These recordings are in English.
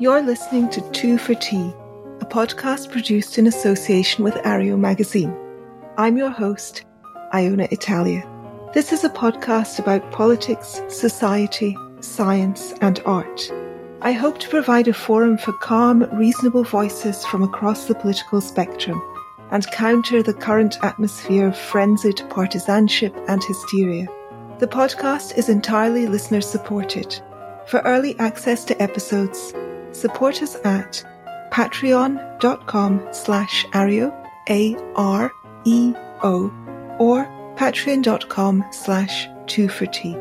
You're listening to Two for Tea, a podcast produced in association with Areo magazine. I'm your host, Iona Italia. This is a podcast about politics, society, science, and art. I hope to provide a forum for calm, reasonable voices from across the political spectrum and counter the current atmosphere of frenzied partisanship and hysteria. The podcast is entirely listener supported. For early access to episodes, support us at patreon.com slash areo, A-R-E-O, or patreon.com slash two for tea.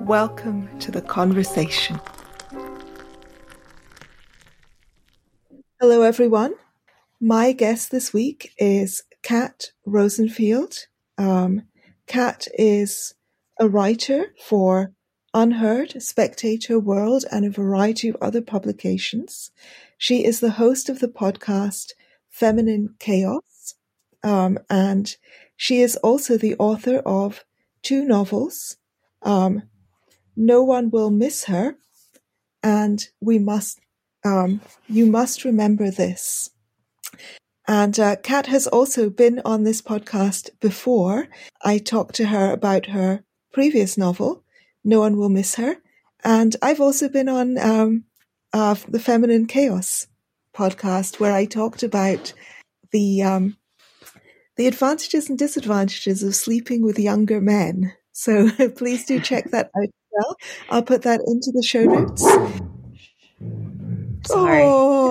Welcome to the conversation. Hello, everyone. My guest this week is Kat Rosenfield. Um, Kat is a writer for UnHerd, Spectator World, and a variety of other publications. She is the host of the podcast Feminine Chaos, um, and she is also the author of two novels, um, No One Will Miss Her, and We Must, um, You Must Remember This. And uh, Kat has also been on this podcast before. I talked to her about her previous novel, no one will miss her. And I've also been on um, uh, the Feminine Chaos podcast where I talked about the um, the advantages and disadvantages of sleeping with younger men. So please do check that out as well. I'll put that into the show notes. Sorry. Oh,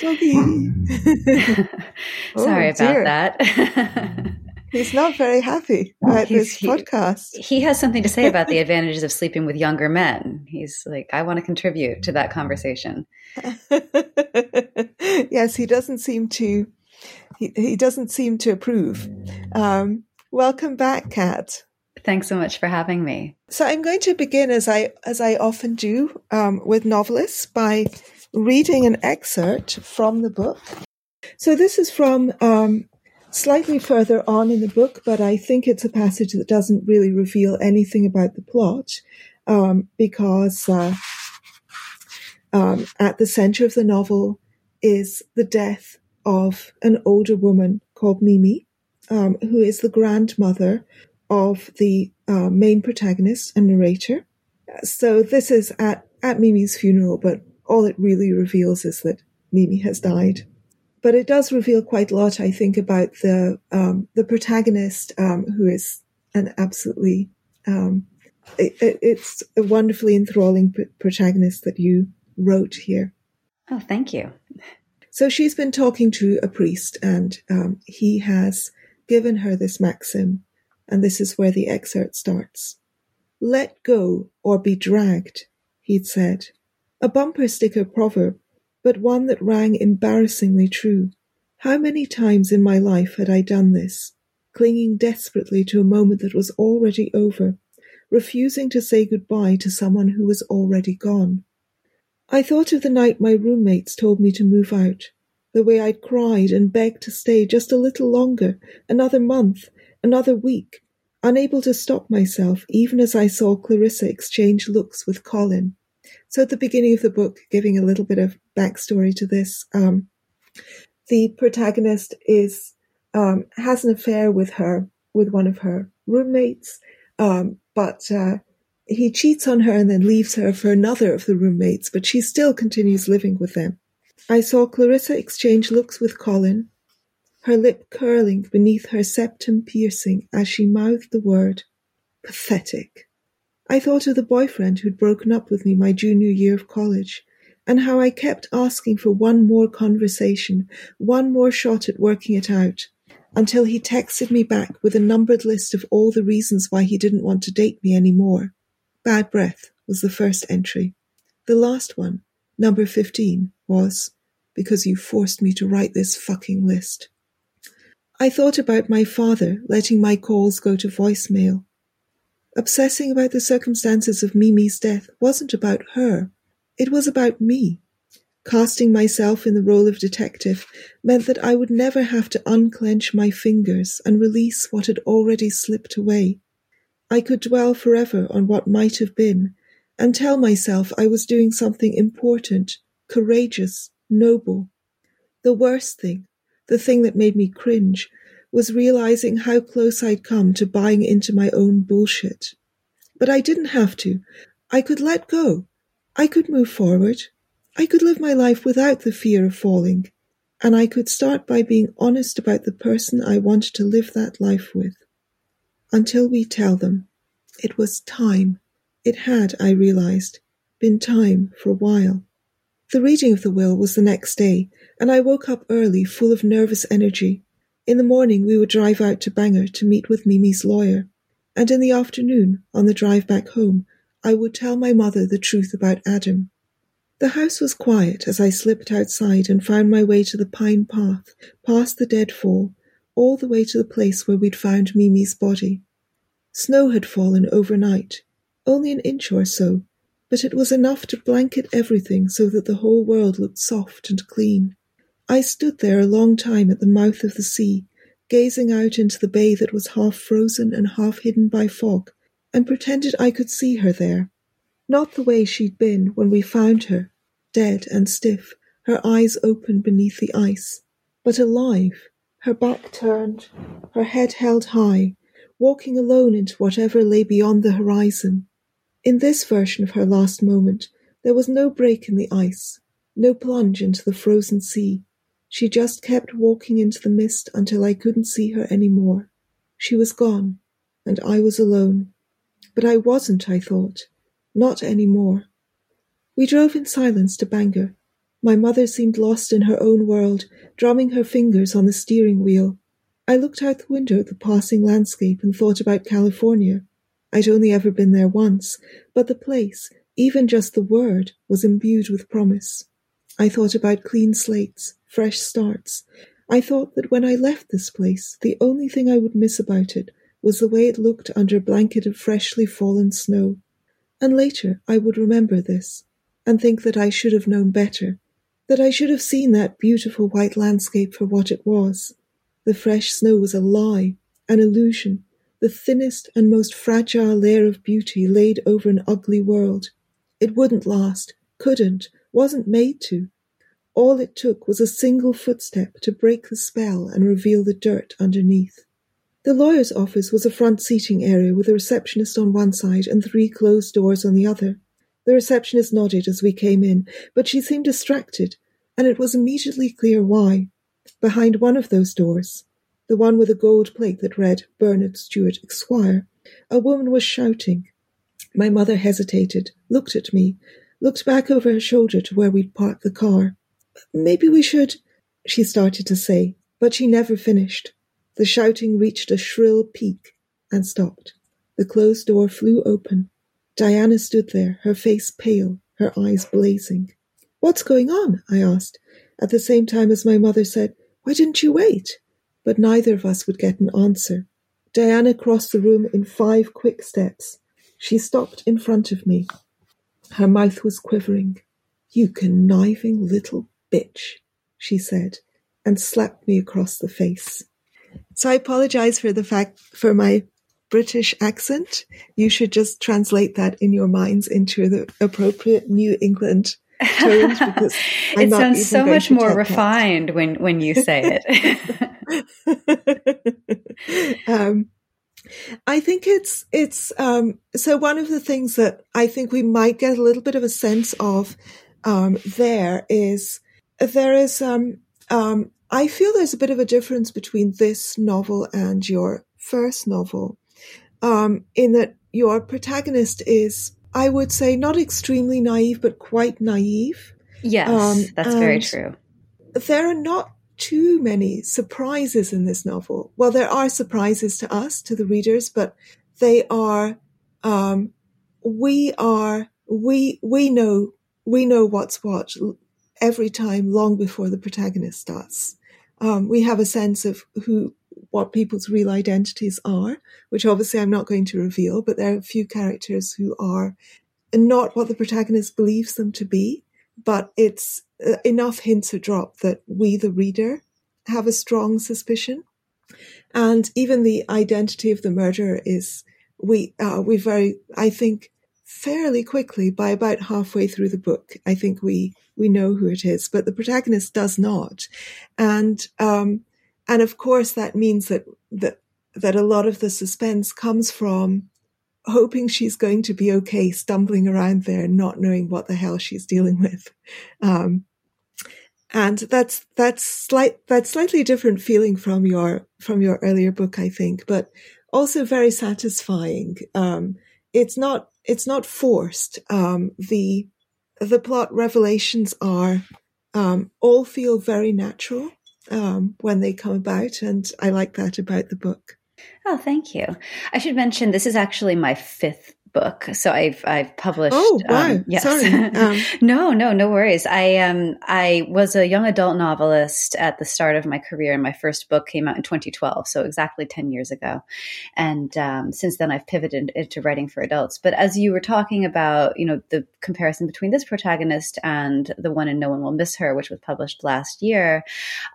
doggy. Sorry Oh, about dear. that. He's not very happy about this he- podcast. he has something to say about the advantages of sleeping with younger men. He's like, I want to contribute to that conversation. yes, he doesn't seem to. He, he doesn't seem to approve. Um, welcome back, Kat. Thanks so much for having me. So I'm going to begin as I as I often do um, with novelists by reading an excerpt from the book. So this is from um, slightly further on in the book, but I think it's a passage that doesn't really reveal anything about the plot um, because uh, um, at the center of the novel is the death of an older woman called Mimi, um, who is the grandmother of the uh, main protagonist and narrator. So this is at, at Mimi's funeral, but all it really reveals is that Mimi has died. But it does reveal quite a lot, I think, about the um, the protagonist, um, who is an absolutely um, it, it- it's a wonderfully enthralling pr- protagonist that you wrote here. Oh, thank you. So she's been talking to a priest, and um, he has given her this maxim, and this is where the excerpt starts. Let go or be dragged, he'd said. A bumper sticker proverb, but one that rang embarrassingly true. How many times in my life had I done this, clinging desperately to a moment that was already over, refusing to say goodbye to someone who was already gone? I thought of the night my roommates told me to move out, the way I'd cried and begged to stay just a little longer, another month, another week, unable to stop myself even as I saw Clarissa exchange looks with Colin. So at the beginning of the book, giving a little bit of backstory to this, um, the protagonist is um, has an affair with her with one of her roommates, um, but uh, he cheats on her and then leaves her for another of the roommates, but she still continues living with them. I saw Clarissa exchange looks with Colin, her lip curling beneath her septum piercing as she mouthed the word pathetic. I thought of the boyfriend who'd broken up with me my junior year of college, and how I kept asking for one more conversation, one more shot at working it out, until he texted me back with a numbered list of all the reasons why he didn't want to date me anymore. Bad breath was the first entry. The last one, number 15, was because you forced me to write this fucking list. I thought about my father letting my calls go to voicemail. Obsessing about the circumstances of Mimi's death wasn't about her. It was about me. Casting myself in the role of detective meant that I would never have to unclench my fingers and release what had already slipped away. I could dwell forever on what might have been and tell myself I was doing something important, courageous, noble. The worst thing, the thing that made me cringe, was realizing how close I'd come to buying into my own bullshit. But I didn't have to. I could let go. I could move forward. I could live my life without the fear of falling. And I could start by being honest about the person I wanted to live that life with. Until we tell them. It was time. It had, I realized, been time for a while. The reading of the will was the next day, and I woke up early, full of nervous energy. In the morning we would drive out to Bangor to meet with Mimi's lawyer and in the afternoon, on the drive back home, I would tell my mother the truth about Adam. The house was quiet as I slipped outside and found my way to the pine path, past the deadfall, all the way to the place where we'd found Mimi's body. Snow had fallen overnight, only an inch or so, but it was enough to blanket everything so that the whole world looked soft and clean. I stood there a long time at the mouth of the sea, gazing out into the bay that was half frozen and half hidden by fog, and pretended I could see her there. Not the way she'd been when we found her, dead and stiff, her eyes open beneath the ice, but alive, her back turned, her head held high, walking alone into whatever lay beyond the horizon. In this version of her last moment, there was no break in the ice, no plunge into the frozen sea, she just kept walking into the mist until I couldn't see her any more. She was gone, and I was alone. But I wasn't, I thought. Not any more. We drove in silence to Bangor. My mother seemed lost in her own world, drumming her fingers on the steering wheel. I looked out the window at the passing landscape and thought about California. I'd only ever been there once, but the place, even just the word, was imbued with promise. I thought about clean slates, fresh starts. I thought that when I left this place, the only thing I would miss about it was the way it looked under a blanket of freshly fallen snow. And later I would remember this, and think that I should have known better, that I should have seen that beautiful white landscape for what it was. The fresh snow was a lie, an illusion, the thinnest and most fragile layer of beauty laid over an ugly world. It wouldn't last, couldn't, wasn't made to. All it took was a single footstep to break the spell and reveal the dirt underneath. The lawyer's office was a front seating area with a receptionist on one side and three closed doors on the other. The receptionist nodded as we came in, but she seemed distracted, and it was immediately clear why. Behind one of those doors, the one with a gold plate that read Bernard Stewart, Esquire, a woman was shouting. My mother hesitated, looked at me, looked back over her shoulder to where we'd parked the car. Maybe we should, she started to say, but she never finished. The shouting reached a shrill peak and stopped. The closed door flew open. Diana stood there, her face pale, her eyes blazing. What's going on? I asked, at the same time as my mother said, Why didn't you wait? But neither of us would get an answer. Diana crossed the room in five quick steps. She stopped in front of me. Her mouth was quivering. You conniving little bitch, she said, and slapped me across the face. So I apologize for the fact, for my British accent. You should just translate that in your minds into the appropriate New England because it sounds so much more refined when, when you say it. um, I think it's it's um, so one of the things that I think we might get a little bit of a sense of um, there is there is um, um, I feel there's a bit of a difference between this novel and your first novel, um, in that your protagonist is I would say not extremely naive but quite naive. Yes, um, that's very true. There are not too many surprises in this novel. Well, there are surprises to us, to the readers, but they are, um, we are, we, we know, we know what's what every time long before the protagonist starts. Um, we have a sense of who, what people's real identities are, which obviously I'm not going to reveal, but there are a few characters who are not what the protagonist believes them to be, but it's enough hints are dropped that we, the reader, have a strong suspicion. And even the identity of the murderer is, we, uh, we very, I think, fairly quickly by about halfway through the book. I think we we know who it is, but the protagonist does not, and um, and of course that means that that that a lot of the suspense comes from hoping she's going to be okay, stumbling around there, not knowing what the hell she's dealing with. Um, and that's that's slight that's slightly different feeling from your from your earlier book, I think, but also very satisfying. Um, it's not it's not forced. Um, the the plot revelations are um, all feel very natural um, when they come about, and I like that about the book. Oh, thank you. I should mention this is actually my fifth book. So I've I've published. Oh wow! Um, yes. Sorry. Um, no, no, no worries. I um I was a young adult novelist at the start of my career, and my first book came out in 2012, so exactly 10 years ago. And um, since then, I've pivoted into writing for adults. But as you were talking about, you know, the comparison between this protagonist and the one in No One Will Miss Her, which was published last year,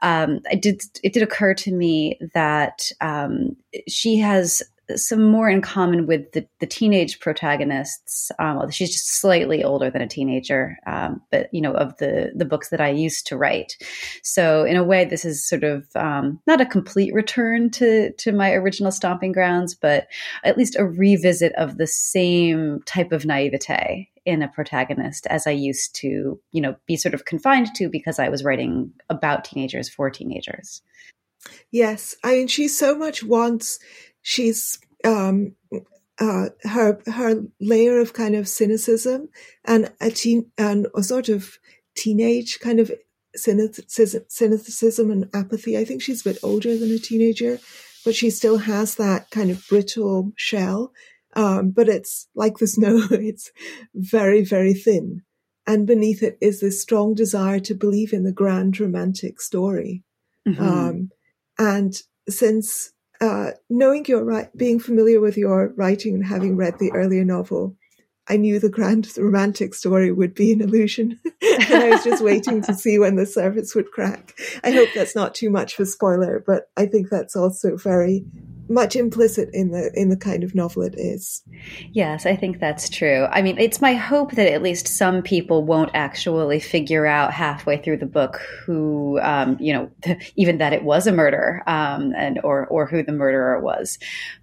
um, I did it did occur to me that um, she has some more in common with the, the teenage protagonists. Um, she's just slightly older than a teenager, um, but you know, of the the books that I used to write. So in a way, this is sort of um, not a complete return to to my original stomping grounds, but at least a revisit of the same type of naivete in a protagonist as I used to, you know, be sort of confined to because I was writing about teenagers for teenagers. Yes, I mean, she so much wants she's um, uh, her her layer of kind of cynicism and a teen and a sort of teenage kind of cynicism, cynicism and apathy. I think she's a bit older than a teenager, but she still has that kind of brittle shell. Um, but it's like the snow; it's very, very thin, and beneath it is this strong desire to believe in the grand romantic story. Mm-hmm. Um, and since uh, knowing your right, being familiar with your writing and having read the earlier novel, I knew the grand romantic story would be an illusion. and I was just waiting to see when the surface would crack. I hope that's not too much of a spoiler, but I think that's also very much implicit in the in the kind of novel it is. Yes, I think that's true. I mean, it's my hope that at least some people won't actually figure out halfway through the book who, um, you know, even that it was a murder, um, and or or who the murderer was.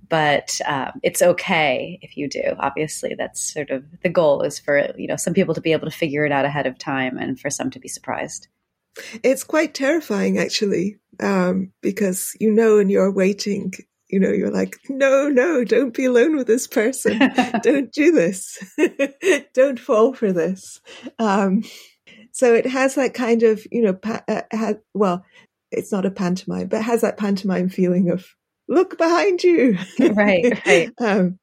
But um, it's okay if you do. Obviously, that's sort of the goal is for you know some people to be able to figure it out ahead of time, and for some to be surprised. It's quite terrifying, actually, um, because you know, and you're waiting you know, you're like, no, no, don't be alone with this person. don't do this. don't fall for this. Um, so it has that kind of, you know, pa- uh, well, it's not a pantomime, but has that pantomime feeling of look behind you. right, right. um,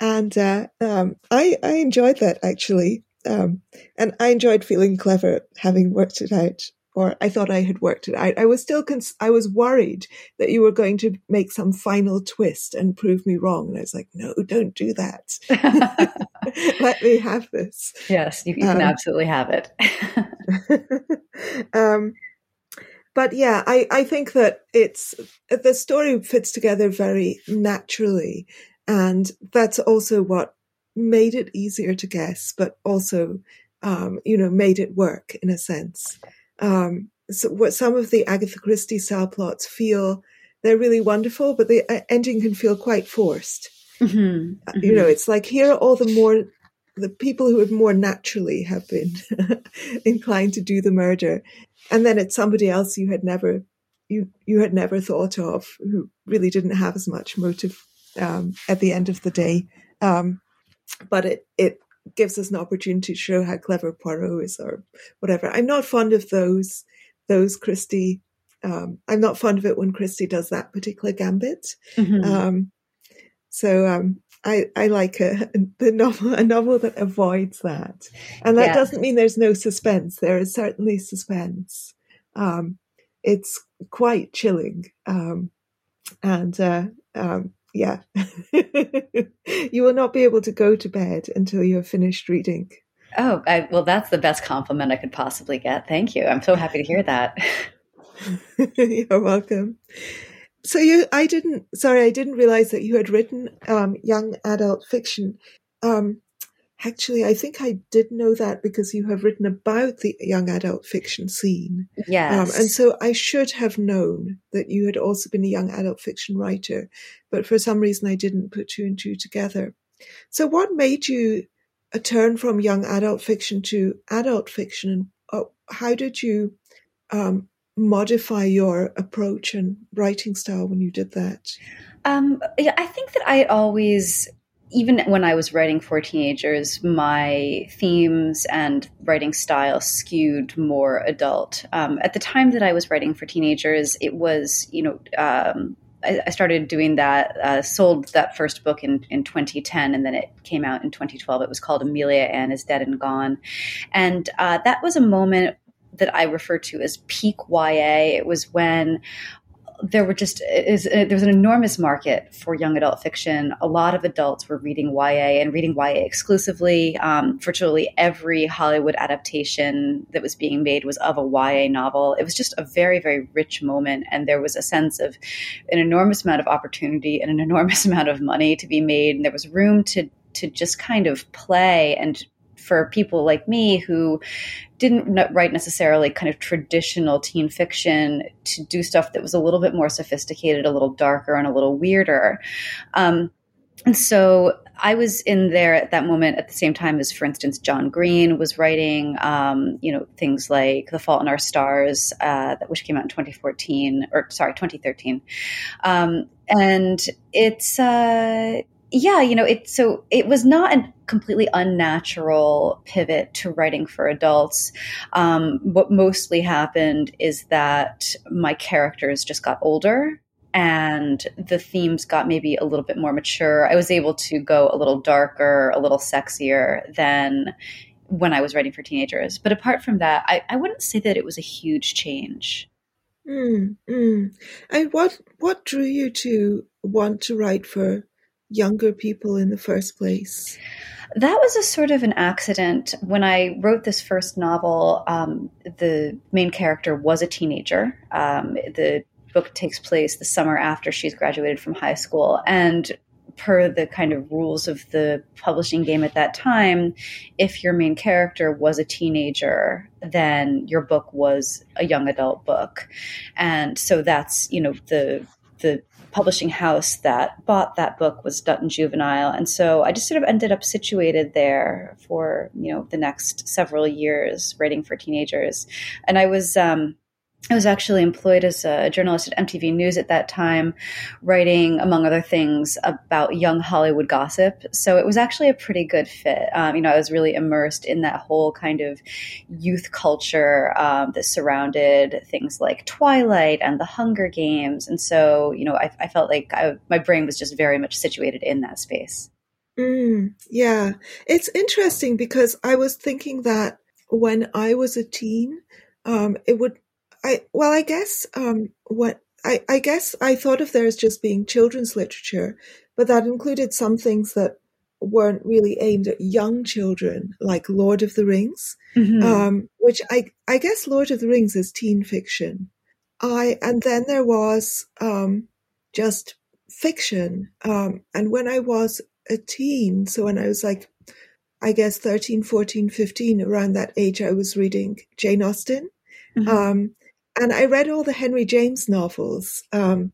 and uh, um, I, I enjoyed that actually. Um, and I enjoyed feeling clever having worked it out or I thought I had worked it out. I was still, cons- I was worried that you were going to make some final twist and prove me wrong. And I was like, no, don't do that. Let me have this. Yes, you, you can um, absolutely have it. um, but yeah, I, I think that it's, the story fits together very naturally. And that's also what made it easier to guess, but also, um, you know, made it work in a sense um, so what some of the Agatha Christie style plots feel they're really wonderful, but the uh, ending can feel quite forced. Mm-hmm. Mm-hmm. You know, it's like here are all the more the people who would more naturally have been inclined to do the murder, and then it's somebody else you had never you you had never thought of who really didn't have as much motive um, at the end of the day. Um, but it it gives us an opportunity to show how clever Poirot is or whatever. I'm not fond of those, those Christie. Um, I'm not fond of it when Christie does that particular gambit. Mm-hmm. Um, so, um, I, I like a, the novel, a novel that avoids that. And that yeah. doesn't mean there's no suspense. There is certainly suspense. Um, it's quite chilling. Um, and, uh, um, yeah, you will not be able to go to bed until you have finished reading. Oh, I, well, that's the best compliment I could possibly get. Thank you. I'm so happy to hear that. You're welcome. So you, I didn't, sorry, I didn't realize that you had written um, young adult fiction. Um, Actually, I think I did know that because you have written about the young adult fiction scene. Yes. Um, and so I should have known that you had also been a young adult fiction writer, but for some reason I didn't put two and two together. So what made you a turn from young adult fiction to adult fiction? Uh, how did you um, modify your approach and writing style when you did that? Um, yeah, I think that I always even when I was writing for teenagers, my themes and writing style skewed more adult. Um, at the time that I was writing for teenagers, it was, you know, um, I, I, started doing that, uh, sold that first book in, in 2010, and then it came out in 2012. It was called Amelia Anne is Dead and Gone. And uh, that was a moment that I refer to as peak YA. It was when there were just is there was an enormous market for young adult fiction. A lot of adults were reading YA and reading YA exclusively. Um, virtually every Hollywood adaptation that was being made was of a YA novel. It was just a very very rich moment, and there was a sense of an enormous amount of opportunity and an enormous amount of money to be made. And there was room to to just kind of play and for people like me who didn't write necessarily kind of traditional teen fiction to do stuff that was a little bit more sophisticated, a little darker, and a little weirder. Um, and so I was in there at that moment at the same time as, for instance, John Green was writing, um, you know, things like The Fault in Our Stars, uh, which came out in 2014, or sorry, 2013. Um, and it's, uh, yeah, you know, it so it was not a completely unnatural pivot to writing for adults. Um, what mostly happened is that my characters just got older and the themes got maybe a little bit more mature. I was able to go a little darker, a little sexier than when I was writing for teenagers. But apart from that, I, I wouldn't say that it was a huge change. Mm, mm. And what what drew you to want to write for younger people in the first place? That was a sort of an accident. When I wrote this first novel, um, the main character was a teenager. Um, the book takes place the summer after she's graduated from high school. And per the kind of rules of the publishing game at that time, if your main character was a teenager, then your book was a young adult book. And so that's, you know, the the publishing house that bought that book was Dutton Juvenile. And so I just sort of ended up situated there for, you know, the next several years writing for teenagers. And I was, um, I was actually employed as a journalist at MTV News at that time, writing, among other things, about young Hollywood gossip. So it was actually a pretty good fit. Um, you know, I was really immersed in that whole kind of youth culture um, that surrounded things like Twilight and the Hunger Games. And so, you know, I, I felt like I, my brain was just very much situated in that space. Mm, yeah. It's interesting because I was thinking that when I was a teen, um, it would I well, I guess um, what I, I guess I thought of there as just being children's literature, but that included some things that weren't really aimed at young children, like Lord of the Rings, mm-hmm. um, which I I guess Lord of the Rings is teen fiction. I and then there was um, just fiction, um, and when I was a teen, so when I was like, I guess 13, 14, 15, around that age, I was reading Jane Austen. Mm-hmm. And I read all the Henry James novels, um,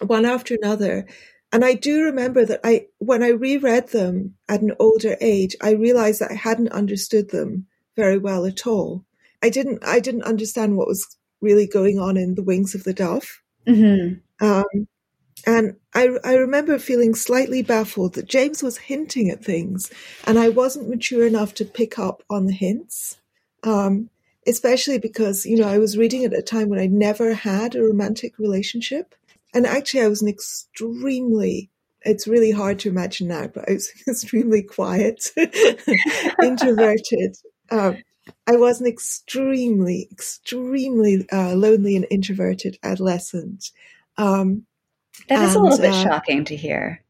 one after another. And I do remember that I, when I reread them at an older age, I realized that I hadn't understood them very well at all. I didn't, I didn't understand what was really going on in the wings of the dove. Mm-hmm. Um, and I, I remember feeling slightly baffled that James was hinting at things and I wasn't mature enough to pick up on the hints. Um, especially because, you know, I was reading at a time when I never had a romantic relationship. And actually, I was an extremely, it's really hard to imagine now, but I was extremely quiet, introverted. Um, I was an extremely, extremely uh, lonely and introverted adolescent. Um, that is and, a little bit uh, shocking to hear.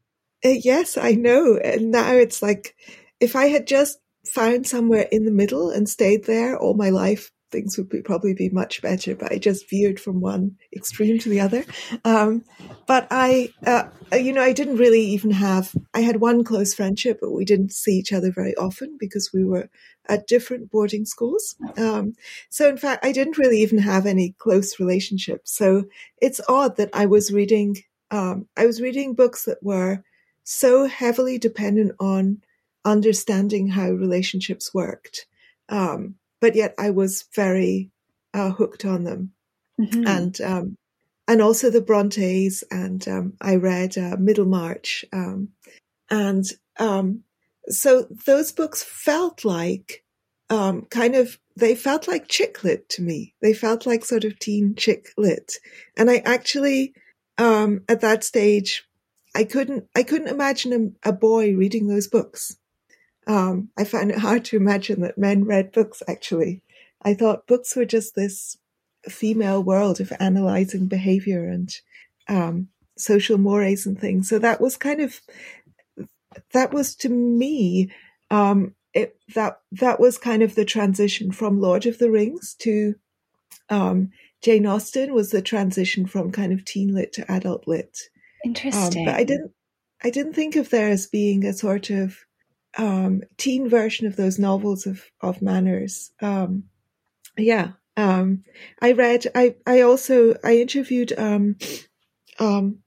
Uh, yes, I know. And now it's like if I had just found somewhere in the middle and stayed there all my life, things would be, probably be much better, but I just veered from one extreme to the other. Um, but I, uh, you know, I didn't really even have, I had one close friendship, but we didn't see each other very often because we were at different boarding schools. Um, so in fact, I didn't really even have any close relationships. So it's odd that I was reading, um, I was reading books that were so heavily dependent on understanding how relationships worked. Um, but yet I was very uh, hooked on them. Mm-hmm. And, um, and also the Brontes and, um, I read, uh, Middlemarch. Um, and, um, so those books felt like, um, kind of, they felt like chick lit to me. They felt like sort of teen chick lit. And I actually, um, at that stage, I couldn't, I couldn't imagine a, a boy reading those books. Um, I found it hard to imagine that men read books, actually. I thought books were just this female world of analyzing behavior and um, social mores and things. So that was kind of, that was to me, um, it, that, that was kind of the transition from Lord of the Rings to um, Jane Austen was the transition from kind of teen lit to adult lit. Interesting. Um, but I didn't, I didn't think of there as being a sort of um, teen version of those novels of of manners. Um, yeah, um, I read. I I also I interviewed um, um,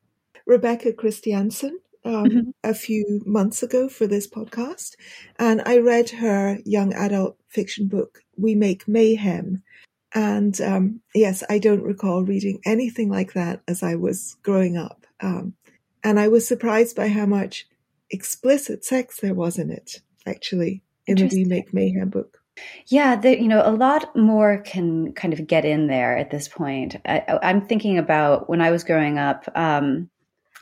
Rebecca Christiansen um, mm-hmm. a few months ago for this podcast, and I read her young adult fiction book, We Make Mayhem. And um, yes, I don't recall reading anything like that as I was growing up. Um, and I was surprised by how much explicit sex there was in it, actually, in the We Make Mayhem book. Yeah, the, you know, a lot more can kind of get in there at this point. I, am thinking about when I was growing up. Um,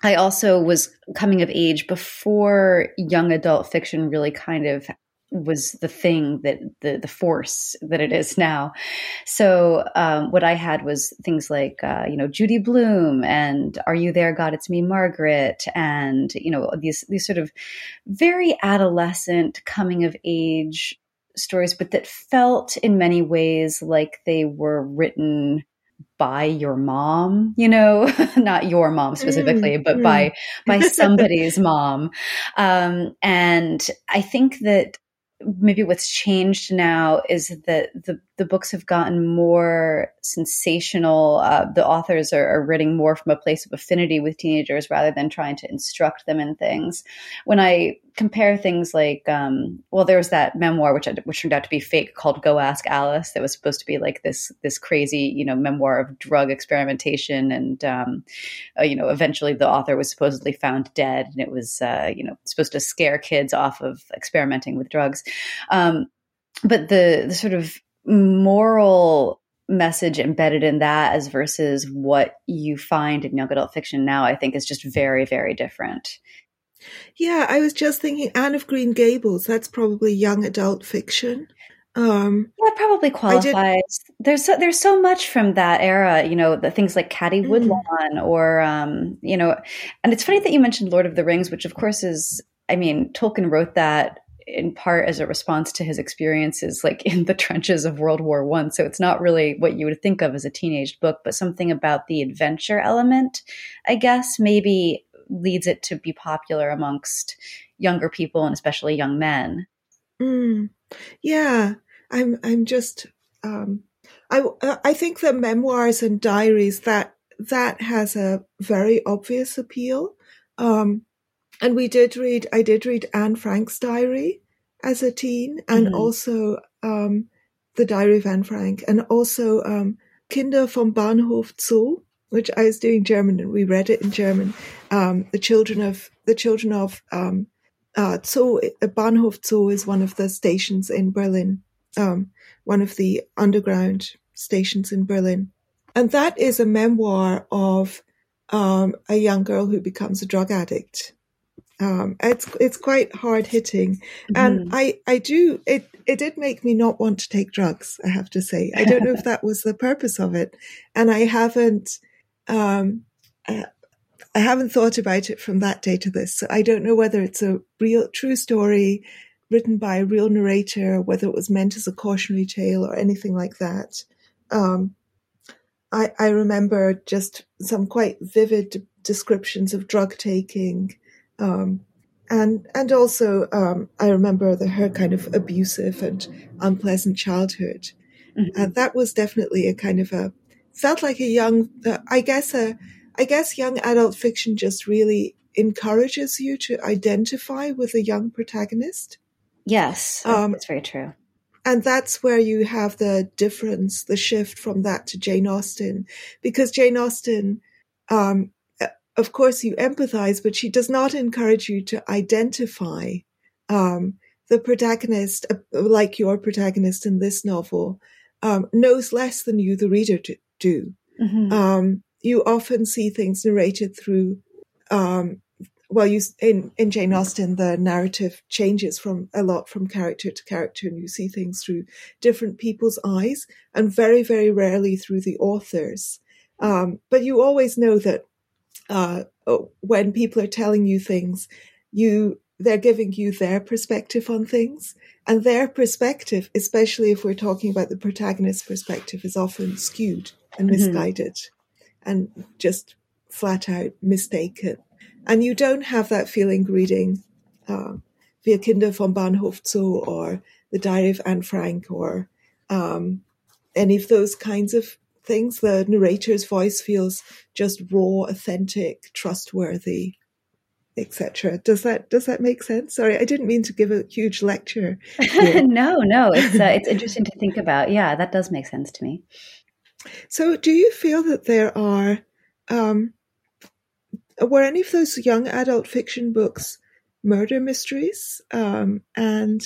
I also was coming of age before young adult fiction really kind of was the thing that the the force that it is now. So um, what I had was things like uh, you know Judy Blume and Are You There God It's Me Margaret and you know these these sort of very adolescent coming of age stories, but that felt in many ways like they were written by your mom, you know, not your mom specifically, mm, but mm. by by somebody's mom. Um, and I think that maybe what's changed now is that the, the books have gotten more sensational. Uh, the authors are, are, writing more from a place of affinity with teenagers rather than trying to instruct them in things. When I compare things like, um, well, there was that memoir which which turned out to be fake called "Go Ask Alice" that was supposed to be like this this crazy, you know, memoir of drug experimentation, and um, uh, you know, eventually the author was supposedly found dead, and it was uh, you know supposed to scare kids off of experimenting with drugs. Um, but the the sort of moral message embedded in that as versus what you find in young adult fiction now, I think is just very, very different. Yeah, I was just thinking Anne of Green Gables, that's probably young adult fiction. Um, yeah, probably qualifies. There's so, there's so much from that era, you know, the things like Caddie mm. Woodlawn, mm. or um, you know, and it's funny that you mentioned Lord of the Rings, which of course is, I mean, Tolkien wrote that in part as a response to his experiences like in the trenches of World War One. So it's not really what you would think of as a teenage book, but something about the adventure element, I guess, maybe leads it to be popular amongst younger people and especially young men. Mm, yeah, I'm. I'm just. Um, I I think the memoirs and diaries that that has a very obvious appeal. Um, and we did read, I did read Anne Frank's diary as a teen and mm-hmm. also, um, the diary of Anne Frank and also, um, Kinder vom Bahnhof Zoo, which I was doing German and we read it in German. Um, the children of, the children of, um, uh, Zoo, uh, Bahnhof Zoo is one of the stations in Berlin, um, one of the underground stations in Berlin. And that is a memoir of, um, a young girl who becomes a drug addict um, it's it's quite hard hitting, mm-hmm. and I I do it it did make me not want to take drugs. I have to say I don't know if that was the purpose of it, and I haven't um, I haven't thought about it from that day to this. So I don't know whether it's a real true story written by a real narrator, whether it was meant as a cautionary tale or anything like that. Um, I, I remember just some quite vivid descriptions of drug taking, um, and and also um, I remember the, her kind of abusive and unpleasant childhood. Mm-hmm. Uh, that was definitely a kind of a felt like a young, uh, I guess a, I guess young adult fiction just really encourages you to identify with a young protagonist. Yes, um, that's very true. And that's where you have the difference, the shift from that to Jane Austen, because Jane Austen, um, of course, you empathize, but she does not encourage you to identify um, the protagonist, uh, like your protagonist in this novel, um, knows less than you, the reader, do. Mm-hmm. Um, you often see things narrated through um, well, you in in Jane Austen, the narrative changes from a lot from character to character, and you see things through different people's eyes, and very very rarely through the authors. Um, but you always know that uh, oh, when people are telling you things, you they're giving you their perspective on things, and their perspective, especially if we're talking about the protagonist's perspective, is often skewed and mm-hmm. misguided, mm-hmm. and just flat out mistaken. And you don't have that feeling reading uh, Wir Kinder vom Bahnhof Zoo or The Diary of Anne Frank or um, any of those kinds of things. The narrator's voice feels just raw, authentic, trustworthy, etc. Does that does that make sense? Sorry, I didn't mean to give a huge lecture. no, no, it's uh, it's interesting to think about. Yeah, that does make sense to me. So, do you feel that there are um, were any of those young adult fiction books murder mysteries? Um, and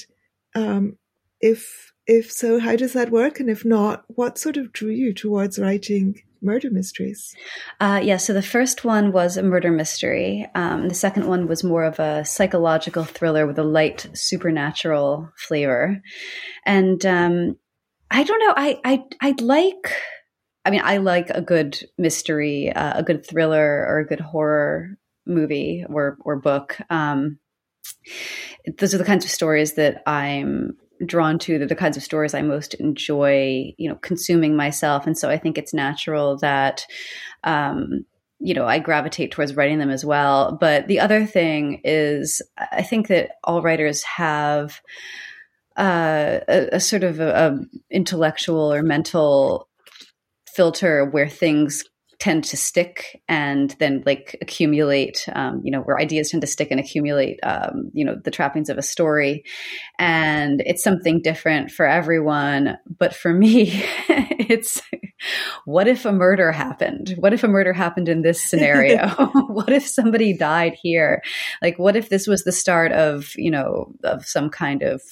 um, if if so, how does that work? And if not, what sort of drew you towards writing murder mysteries? Uh, yeah, so the first one was a murder mystery. Um, the second one was more of a psychological thriller with a light supernatural flavor. And um, I don't know, I I I'd like I mean, I like a good mystery, uh, a good thriller, or a good horror movie or or book. Um, those are the kinds of stories that I'm drawn to. They're the kinds of stories I most enjoy, you know, consuming myself. And so I think it's natural that, um, you know, I gravitate towards writing them as well. But the other thing is, I think that all writers have uh, a, a, sort of a, a intellectual or mental filter where things tend to stick and then like accumulate um, you know where ideas tend to stick and accumulate um, you know the trappings of a story. And it's something different for everyone. But for me it's what if a murder happened? What if a murder happened in this scenario? What if somebody died here? Like what if this was the start of you know of some kind of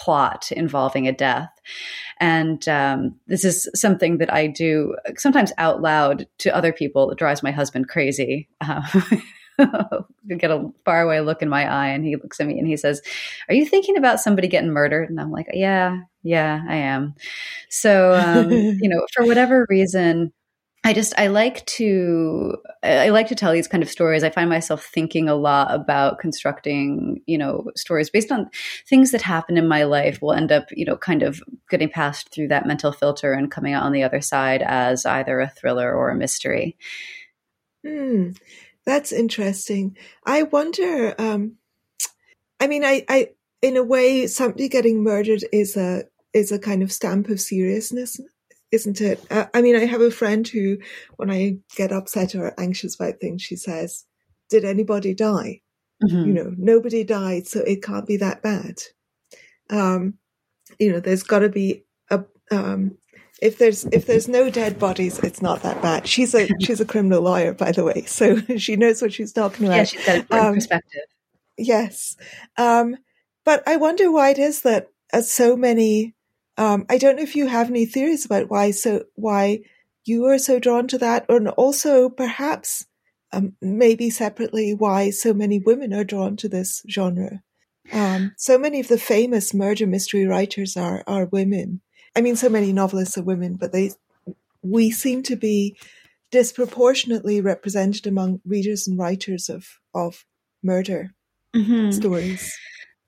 plot involving a death. And um, this is something that I do sometimes out loud to other people. It drives my husband crazy. Uh, get a faraway look in my eye, and he looks at me and he says, "Are you thinking about somebody getting murdered?" And I'm like, "Yeah, yeah, I am." So, um, you know, for whatever reason, I just I like to I like to tell these kind of stories. I find myself thinking a lot about constructing, you know, stories based on things that happen in my life. Will end up, you know, kind of getting passed through that mental filter and coming out on the other side as either a thriller or a mystery. Hmm, that's interesting. I wonder. Um, I mean, I, I, in a way, somebody getting murdered is a is a kind of stamp of seriousness isn't it? Uh, I mean, I have a friend who, when I get upset or anxious about things, she says, "Did anybody die?" Mm-hmm. You know, nobody died, so it can't be that bad. Um, you know, there's got to be a um, if there's if there's no dead bodies, it's not that bad. She's a she's a criminal lawyer, by the way, so she knows what she's talking about. Yeah, she's got a um, perspective. Yes, um, but I wonder why it is that uh, so many um, I don't know if you have any theories about why so why you are so drawn to that, and also perhaps um, maybe separately why so many women are drawn to this genre. Um, so many of the famous murder mystery writers are are women. I mean, so many novelists are women, but they we seem to be disproportionately represented among readers and writers of of murder mm-hmm. stories.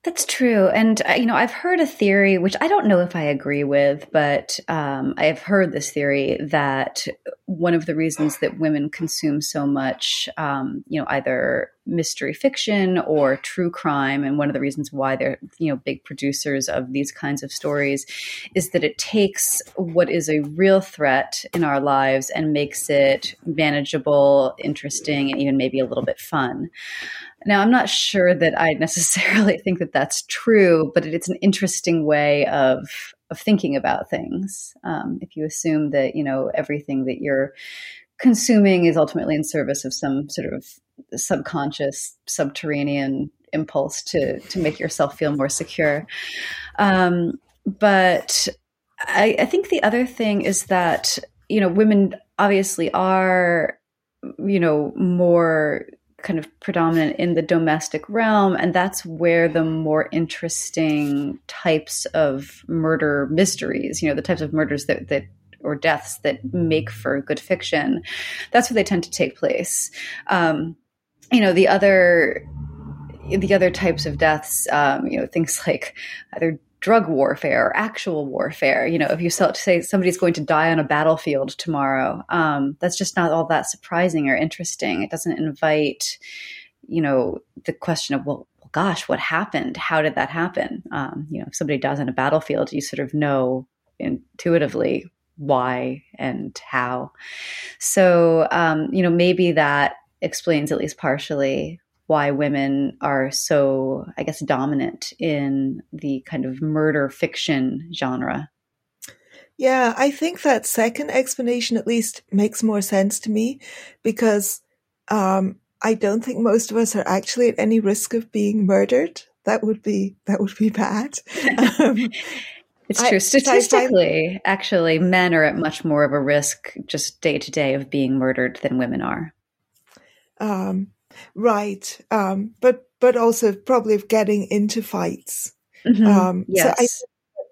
That's true. And, uh, you know, I've heard a theory, which I don't know if I agree with, but um, I've heard this theory that one of the reasons that women consume so much, um, you know, either mystery fiction or true crime, and one of the reasons why they're, you know, big producers of these kinds of stories is that it takes what is a real threat in our lives and makes it manageable, interesting, and even maybe a little bit fun. Now, I'm not sure that I necessarily think that that's true, but it's an interesting way of of thinking about things. Um, if you assume that you know everything that you're consuming is ultimately in service of some sort of subconscious, subterranean impulse to to make yourself feel more secure. Um, but I, I think the other thing is that you know women obviously are you know more kind of predominant in the domestic realm and that's where the more interesting types of murder mysteries you know the types of murders that that or deaths that make for good fiction that's where they tend to take place. Um, you know the other the other types of deaths um, you know things like either drug warfare or actual warfare. You know, if you say somebody's going to die on a battlefield tomorrow, um, that's just not all that surprising or interesting. It doesn't invite, you know, the question of, well, gosh, what happened? How did that happen? Um, you know, if somebody dies on a battlefield, you sort of know intuitively why and how. So, um, you know, maybe that explains at least partially why women are so, I guess, dominant in the kind of murder fiction genre. Yeah, I think that second explanation at least makes more sense to me because um, I don't think most of us are actually at any risk of being murdered. That would be that would be bad. Um, it's true. I, Statistically, find, actually, men are at much more of a risk just day to day of being murdered than women are. Um, Right. Um, but, but also probably of getting into fights. Mm-hmm. Um, yes. So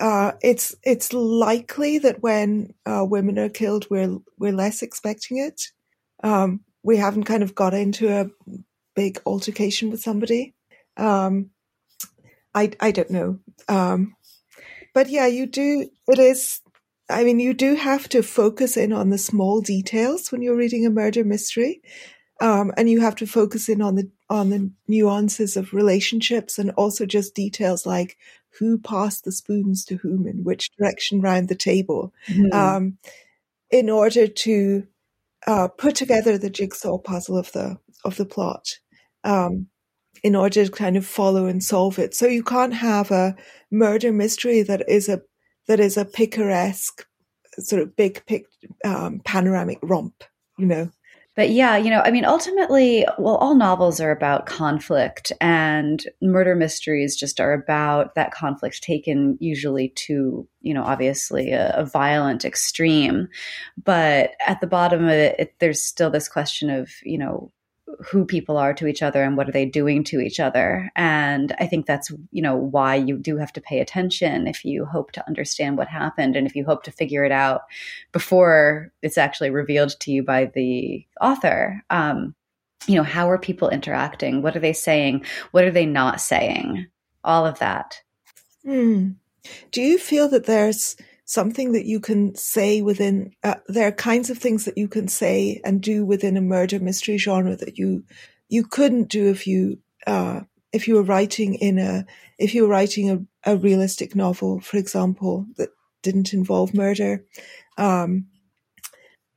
I, uh, it's, it's likely that when, uh, women are killed, we're, we're less expecting it. Um, we haven't kind of got into a big altercation with somebody. Um, I, I don't know. Um, but yeah, you do, it is, I mean, you do have to focus in on the small details when you're reading a murder mystery. Um, and you have to focus in on the on the nuances of relationships and also just details like who passed the spoons to whom in which direction round the table, mm-hmm. um, in order to uh, put together the jigsaw puzzle of the of the plot. Um, in order to kind of follow and solve it, so you can't have a murder mystery that is a that is a picaresque sort of big pic, um, panoramic romp, you know but yeah, you know, I mean, ultimately, well, all novels are about conflict, and murder mysteries just are about that conflict taken usually to, you know, obviously a, a violent extreme. But at the bottom of it, it, there's still this question of, you know, who people are to each other and what are they doing to each other. And i think that's you know why you do have to pay attention if you hope to understand what happened and if you hope to figure it out before it's actually revealed to you by the author. Um, you know how are people interacting? What are they saying? What are they not saying? All of that. Hmm. do you feel that there's something that you can say within uh, there are kinds of things that you can say and do within a murder mystery genre that you you couldn't do if you uh, if you were writing in a if you were writing a, a realistic novel for example that didn't involve murder um,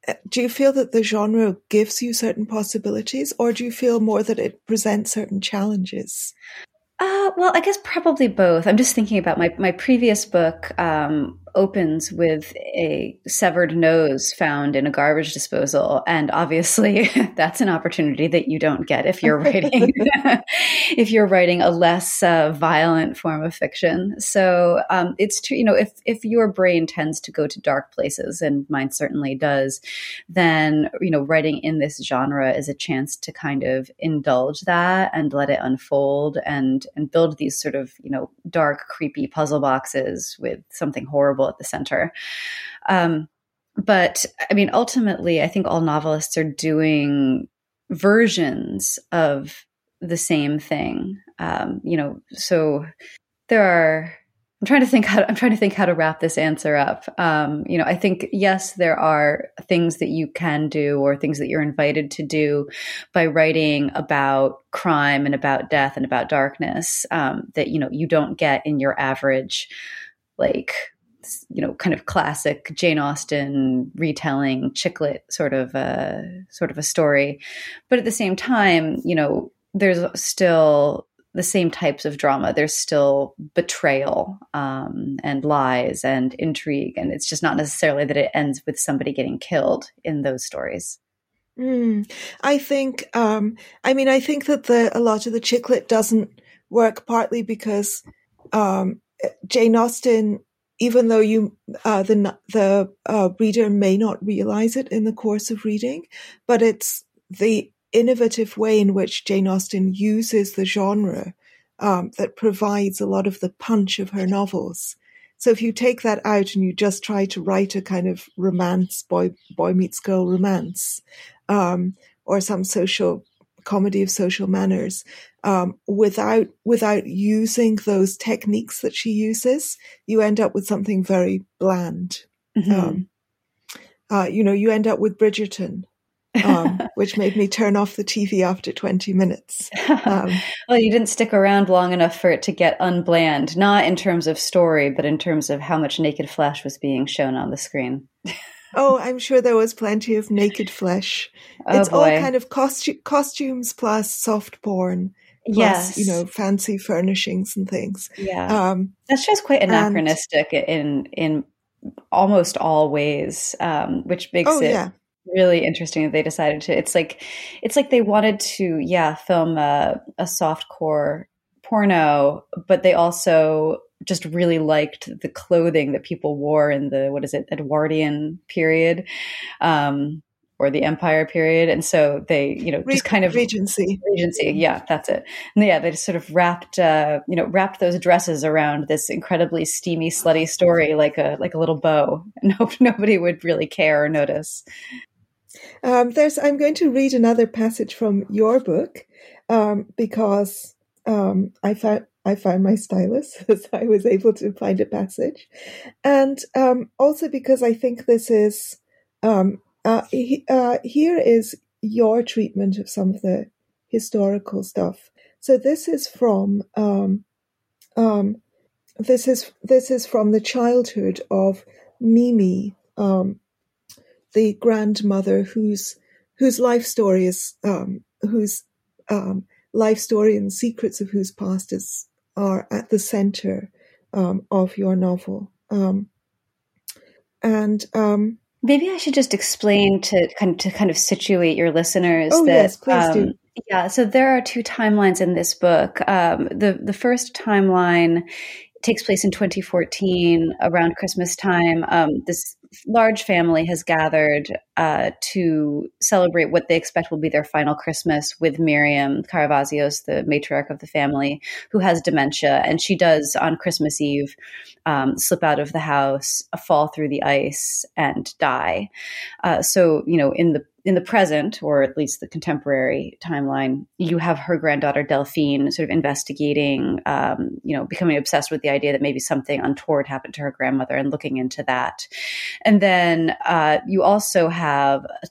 uh, do you feel that the genre gives you certain possibilities or do you feel more that it presents certain challenges uh, well, I guess probably both. I'm just thinking about my, my previous book, um, opens with a severed nose found in a garbage disposal. And obviously that's an opportunity that you don't get if you're writing if you're writing a less uh, violent form of fiction. So um, it's true you know if if your brain tends to go to dark places and mine certainly does then you know writing in this genre is a chance to kind of indulge that and let it unfold and and build these sort of you know dark creepy puzzle boxes with something horrible at the center. Um, but I mean, ultimately, I think all novelists are doing versions of the same thing. Um, you know, so there are I'm trying to think how to, I'm trying to think how to wrap this answer up. Um, you know, I think yes, there are things that you can do or things that you're invited to do by writing about crime and about death and about darkness um, that you know you don't get in your average, like you know, kind of classic Jane Austen retelling chick lit sort of a sort of a story. But at the same time, you know, there's still the same types of drama. There's still betrayal um, and lies and intrigue, and it's just not necessarily that it ends with somebody getting killed in those stories. Mm, I think, um, I mean, I think that the a lot of the chick lit doesn't work partly because um, Jane Austen, even though you uh, the the uh, reader may not realize it in the course of reading, but it's the innovative way in which Jane Austen uses the genre um, that provides a lot of the punch of her novels. So if you take that out and you just try to write a kind of romance, boy boy meets girl romance, um, or some social comedy of social manners, um, without without using those techniques that she uses, you end up with something very bland. Mm-hmm. Um, uh, you know, you end up with Bridgerton, um, which made me turn off the TV after 20 minutes. Um, well, you didn't stick around long enough for it to get unbland, not in terms of story, but in terms of how much naked flesh was being shown on the screen. oh, I'm sure there was plenty of naked flesh. Oh, it's boy. all kind of costu- costumes plus soft porn. Plus, yes. you know, fancy furnishings and things. Yeah. Um, That's just quite anachronistic and, in in almost all ways, um, which makes oh, it yeah really interesting that they decided to it's like it's like they wanted to yeah film a, a soft core porno but they also just really liked the clothing that people wore in the what is it edwardian period um or the empire period. And so they you know just kind of regency. Regency yeah that's it. And yeah they just sort of wrapped uh you know wrapped those dresses around this incredibly steamy slutty story like a like a little bow. And no, nobody would really care or notice. Um, there's, I'm going to read another passage from your book um, because um, I found I found my stylus as I was able to find a passage, and um, also because I think this is um, uh, he, uh, here is your treatment of some of the historical stuff. So this is from um, this is this is from the childhood of Mimi, um, the grandmother whose whose life story is um, whose um, life story and secrets of whose past is are at the center um, of your novel. Um, and um, maybe I should just explain to kind of, to kind of situate your listeners. Oh that, yes, please do. Um, yeah, so there are two timelines in this book. the the first timeline takes place in 2014 around Christmas time. Um, this large family has gathered uh, to celebrate what they expect will be their final Christmas with Miriam Caravazios, the matriarch of the family, who has dementia. And she does on Christmas Eve um, slip out of the house, fall through the ice, and die. Uh, so, you know, in the in the present, or at least the contemporary timeline, you have her granddaughter Delphine sort of investigating, um, you know, becoming obsessed with the idea that maybe something untoward happened to her grandmother and looking into that. And then uh, you also have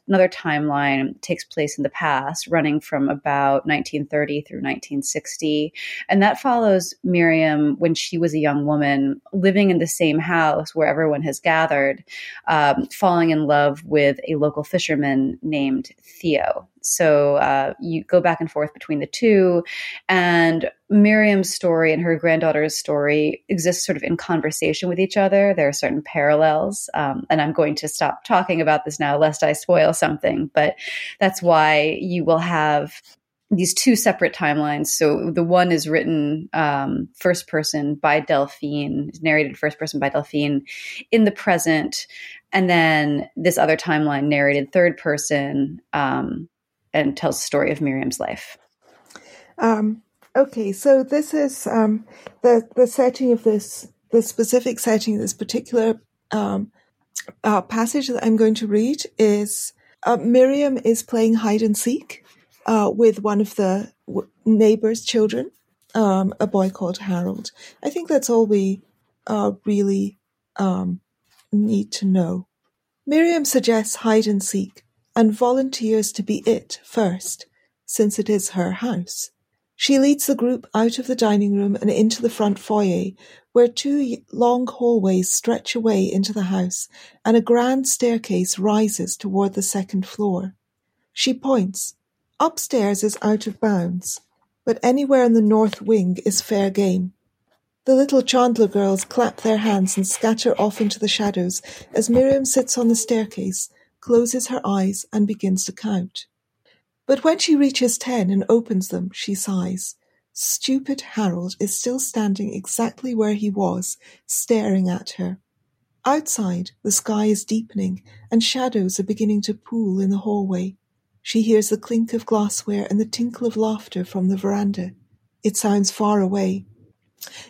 another timeline takes place in the past, running from about 1930 through 1960, and that follows Miriam when she was a young woman living in the same house where everyone has gathered, um, falling in love with a local fisherman named Theo. So uh, you go back and forth between the two, and Miriam's story and her granddaughter's story exist sort of in conversation with each other. There are certain parallels, um, and I'm going to stop talking about this now lest I spoil something. But that's why you will have these two separate timelines. So the one is written um, first person by Delphine, narrated first person by Delphine in the present, and then this other timeline narrated third person um, and tells the story of Miriam's life. Um, okay, so this is um, the the setting of this the specific setting of this particular um, uh, passage that I'm going to read is uh, Miriam is playing hide and seek uh, with one of the w- neighbor's children, um, a boy called Harold. I think that's all we uh, really um, need to know. Miriam suggests hide and seek and volunteers to be it first, since it is her house. She leads the group out of the dining room and into the front foyer, where two long hallways stretch away into the house and a grand staircase rises toward the second floor. She points. Upstairs is out of bounds, but anywhere in the north wing is fair game. The little Chandler girls clap their hands and scatter off into the shadows as Miriam sits on the staircase, closes her eyes, and begins to count. But when she reaches ten and opens them, she sighs. Stupid Harold is still standing exactly where he was, staring at her. Outside, the sky is deepening, and shadows are beginning to pool in the hallway. She hears the clink of glassware and the tinkle of laughter from the veranda. It sounds far away.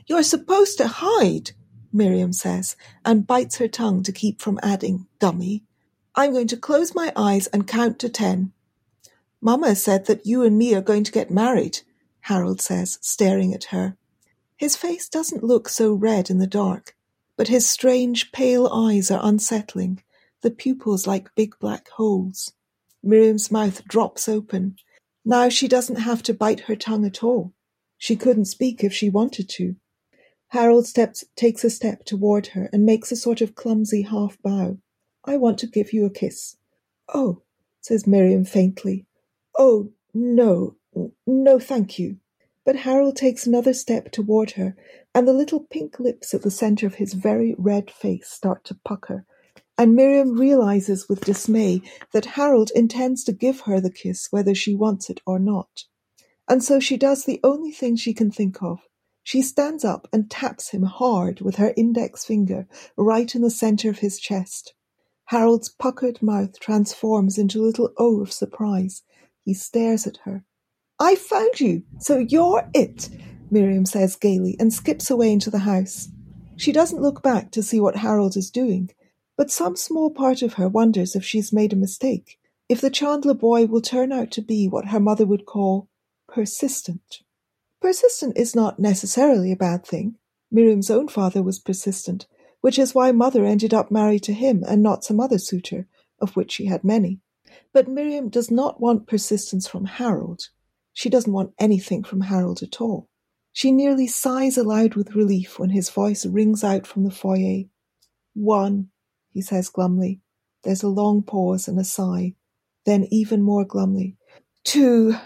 You're supposed to hide, Miriam says, and bites her tongue to keep from adding, dummy. I'm going to close my eyes and count to ten. Mamma said that you and me are going to get married, Harold says, staring at her. His face doesn't look so red in the dark, but his strange pale eyes are unsettling, the pupils like big black holes. Miriam's mouth drops open. Now she doesn't have to bite her tongue at all. She couldn't speak if she wanted to. Harold steps, takes a step toward her and makes a sort of clumsy half bow. I want to give you a kiss. Oh, says Miriam faintly. Oh, no, no, thank you. But Harold takes another step toward her, and the little pink lips at the center of his very red face start to pucker. And Miriam realizes with dismay that Harold intends to give her the kiss whether she wants it or not. And so she does the only thing she can think of. She stands up and taps him hard with her index finger right in the center of his chest. Harold's puckered mouth transforms into a little O of surprise, he stares at her. I found you, so you're it, Miriam says gaily and skips away into the house. She doesn't look back to see what Harold is doing, but some small part of her wonders if she's made a mistake, if the Chandler boy will turn out to be what her mother would call persistent. Persistent is not necessarily a bad thing. Miriam's own father was persistent, which is why mother ended up married to him and not some other suitor, of which she had many. But Miriam does not want persistence from Harold. She doesn't want anything from Harold at all. She nearly sighs aloud with relief when his voice rings out from the foyer. One, he says glumly. There's a long pause and a sigh. Then even more glumly. Two.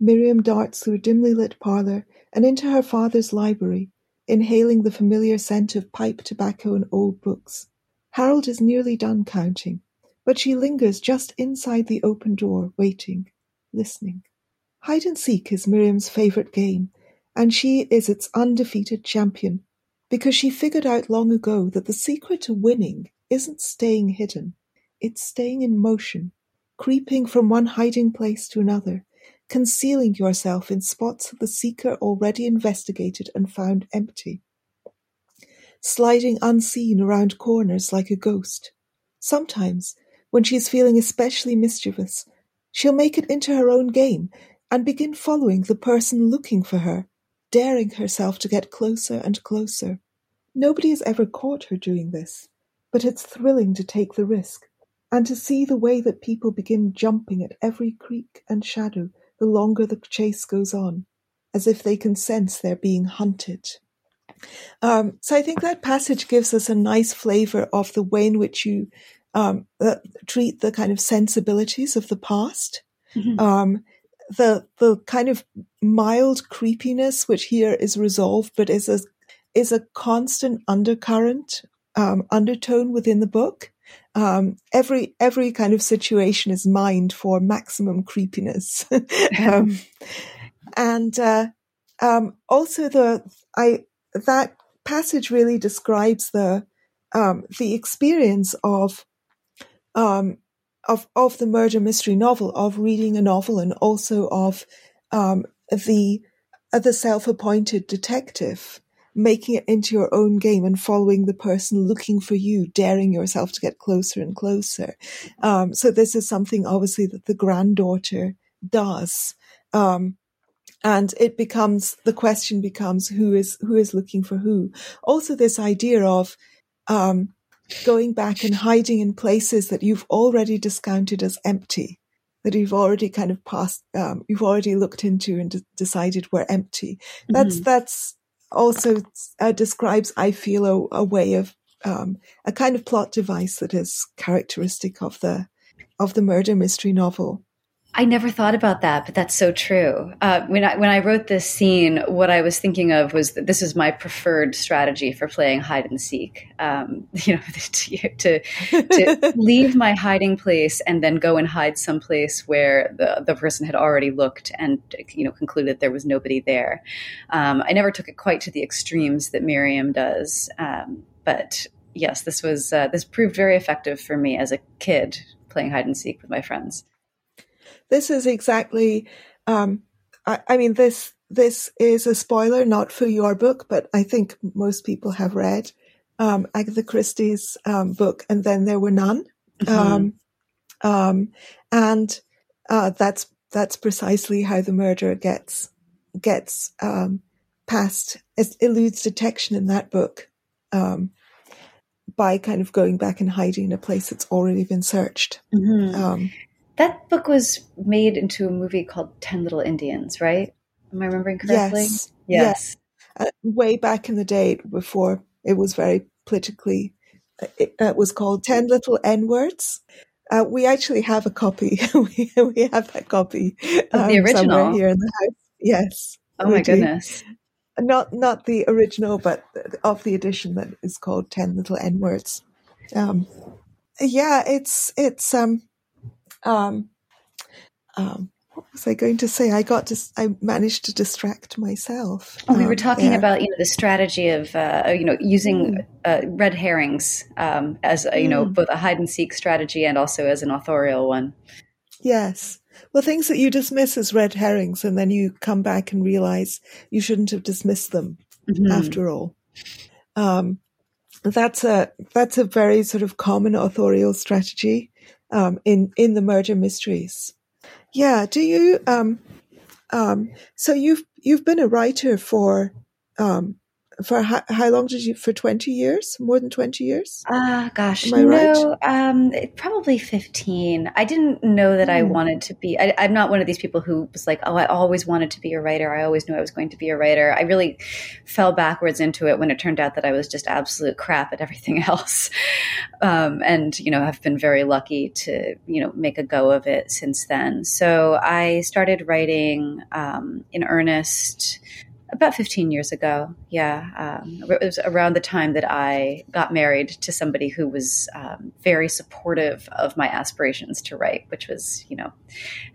Miriam darts through a dimly lit parlour and into her father's library, inhaling the familiar scent of pipe tobacco and old books. Harold is nearly done counting. But she lingers just inside the open door, waiting, listening. Hide and seek is Miriam's favorite game, and she is its undefeated champion, because she figured out long ago that the secret to winning isn't staying hidden, it's staying in motion, creeping from one hiding place to another, concealing yourself in spots the seeker already investigated and found empty, sliding unseen around corners like a ghost. Sometimes when she is feeling especially mischievous, she'll make it into her own game and begin following the person looking for her, daring herself to get closer and closer. Nobody has ever caught her doing this, but it's thrilling to take the risk and to see the way that people begin jumping at every creak and shadow the longer the chase goes on, as if they can sense they're being hunted. Um, so I think that passage gives us a nice flavor of the way in which you um, uh, treat the kind of sensibilities of the past. Mm-hmm. Um, the the kind of mild creepiness, which here is resolved, but is a is a constant undercurrent, um, undertone within the book. Um, every every kind of situation is mined for maximum creepiness, um, and uh, um, also the I that passage really describes the um, the experience of um, of of the murder mystery novel, of reading a novel, and also of um, the uh, the self appointed detective making it into your own game and following the person looking for you, daring yourself to get closer and closer. Um, so this is something obviously that the granddaughter does. Um, and it becomes the question becomes who is who is looking for who. Also, this idea of um, going back and hiding in places that you've already discounted as empty, that you've already kind of passed, um, you've already looked into and d- decided were empty. That's mm-hmm. that's also uh, describes, I feel, a, a way of um, a kind of plot device that is characteristic of the of the murder mystery novel. I never thought about that, but that's so true. Uh, when I when I wrote this scene, what I was thinking of was that this is my preferred strategy for playing hide and seek. Um, you know, to, to, to leave my hiding place and then go and hide someplace where the the person had already looked and you know concluded there was nobody there. Um, I never took it quite to the extremes that Miriam does, um, but yes, this was uh, this proved very effective for me as a kid playing hide and seek with my friends this is exactly, um, I, I, mean, this, this is a spoiler, not for your book, but I think most people have read, um, Agatha Christie's, um, book, and then there were none. Mm-hmm. Um, um, and, uh, that's, that's precisely how the murderer gets, gets, um, past, it eludes detection in that book. Um, by kind of going back and hiding in a place that's already been searched. Mm-hmm. That book was made into a movie called Ten Little Indians, right? Am I remembering correctly? Yes. Yes. yes. Uh, way back in the day, before it was very politically, uh, it, it was called Ten Little N Words. Uh, we actually have a copy. we, we have that copy um, the original here in the house. Yes. Oh my do. goodness. Not not the original, but of the edition that is called Ten Little N Words. Um, yeah, it's it's um um, um, what was I going to say? I got to, I managed to distract myself. Oh, we were um, talking there. about you know the strategy of uh, you know using mm. uh, red herrings um, as a, you mm. know both a hide and seek strategy and also as an authorial one. Yes. Well, things that you dismiss as red herrings, and then you come back and realize you shouldn't have dismissed them mm-hmm. after all. Um, that's a that's a very sort of common authorial strategy um, in in the murder mysteries. Yeah. Do you? Um, um, so you've you've been a writer for um, for how, how, long did you for 20 years? More than 20 years? Ah uh, gosh. Am I no right? um probably 15 i didn't know that mm. i hmm. wanted to be I, i'm not one of these people who was like oh i always wanted to be a writer. I always knew i was going to be a writer. I really fell backwards into it when it turned out that i was just absolute crap at everything else. Um, and you know i've been very lucky to you know make a go of it since then. So i started writing um, in earnest about 15 years ago. Yeah. Um, it was around the time that I got married to somebody who was um, very supportive of my aspirations to write, which was, you know,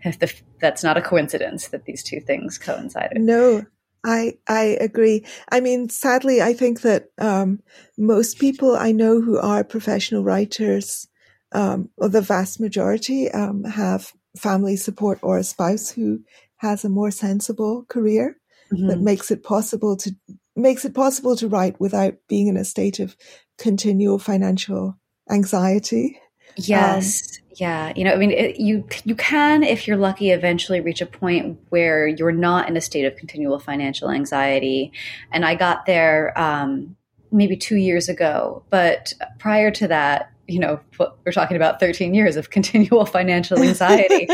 the, that's not a coincidence that these two things coincided. No. I I agree. I mean, sadly, I think that um, most people I know who are professional writers, um, or the vast majority, um, have family support or a spouse who has a more sensible career mm-hmm. that makes it possible to makes it possible to write without being in a state of continual financial anxiety. Yes. Um, yeah, you know, I mean, it, you you can, if you're lucky, eventually reach a point where you're not in a state of continual financial anxiety. And I got there um, maybe two years ago, but prior to that, you know, we're talking about 13 years of continual financial anxiety.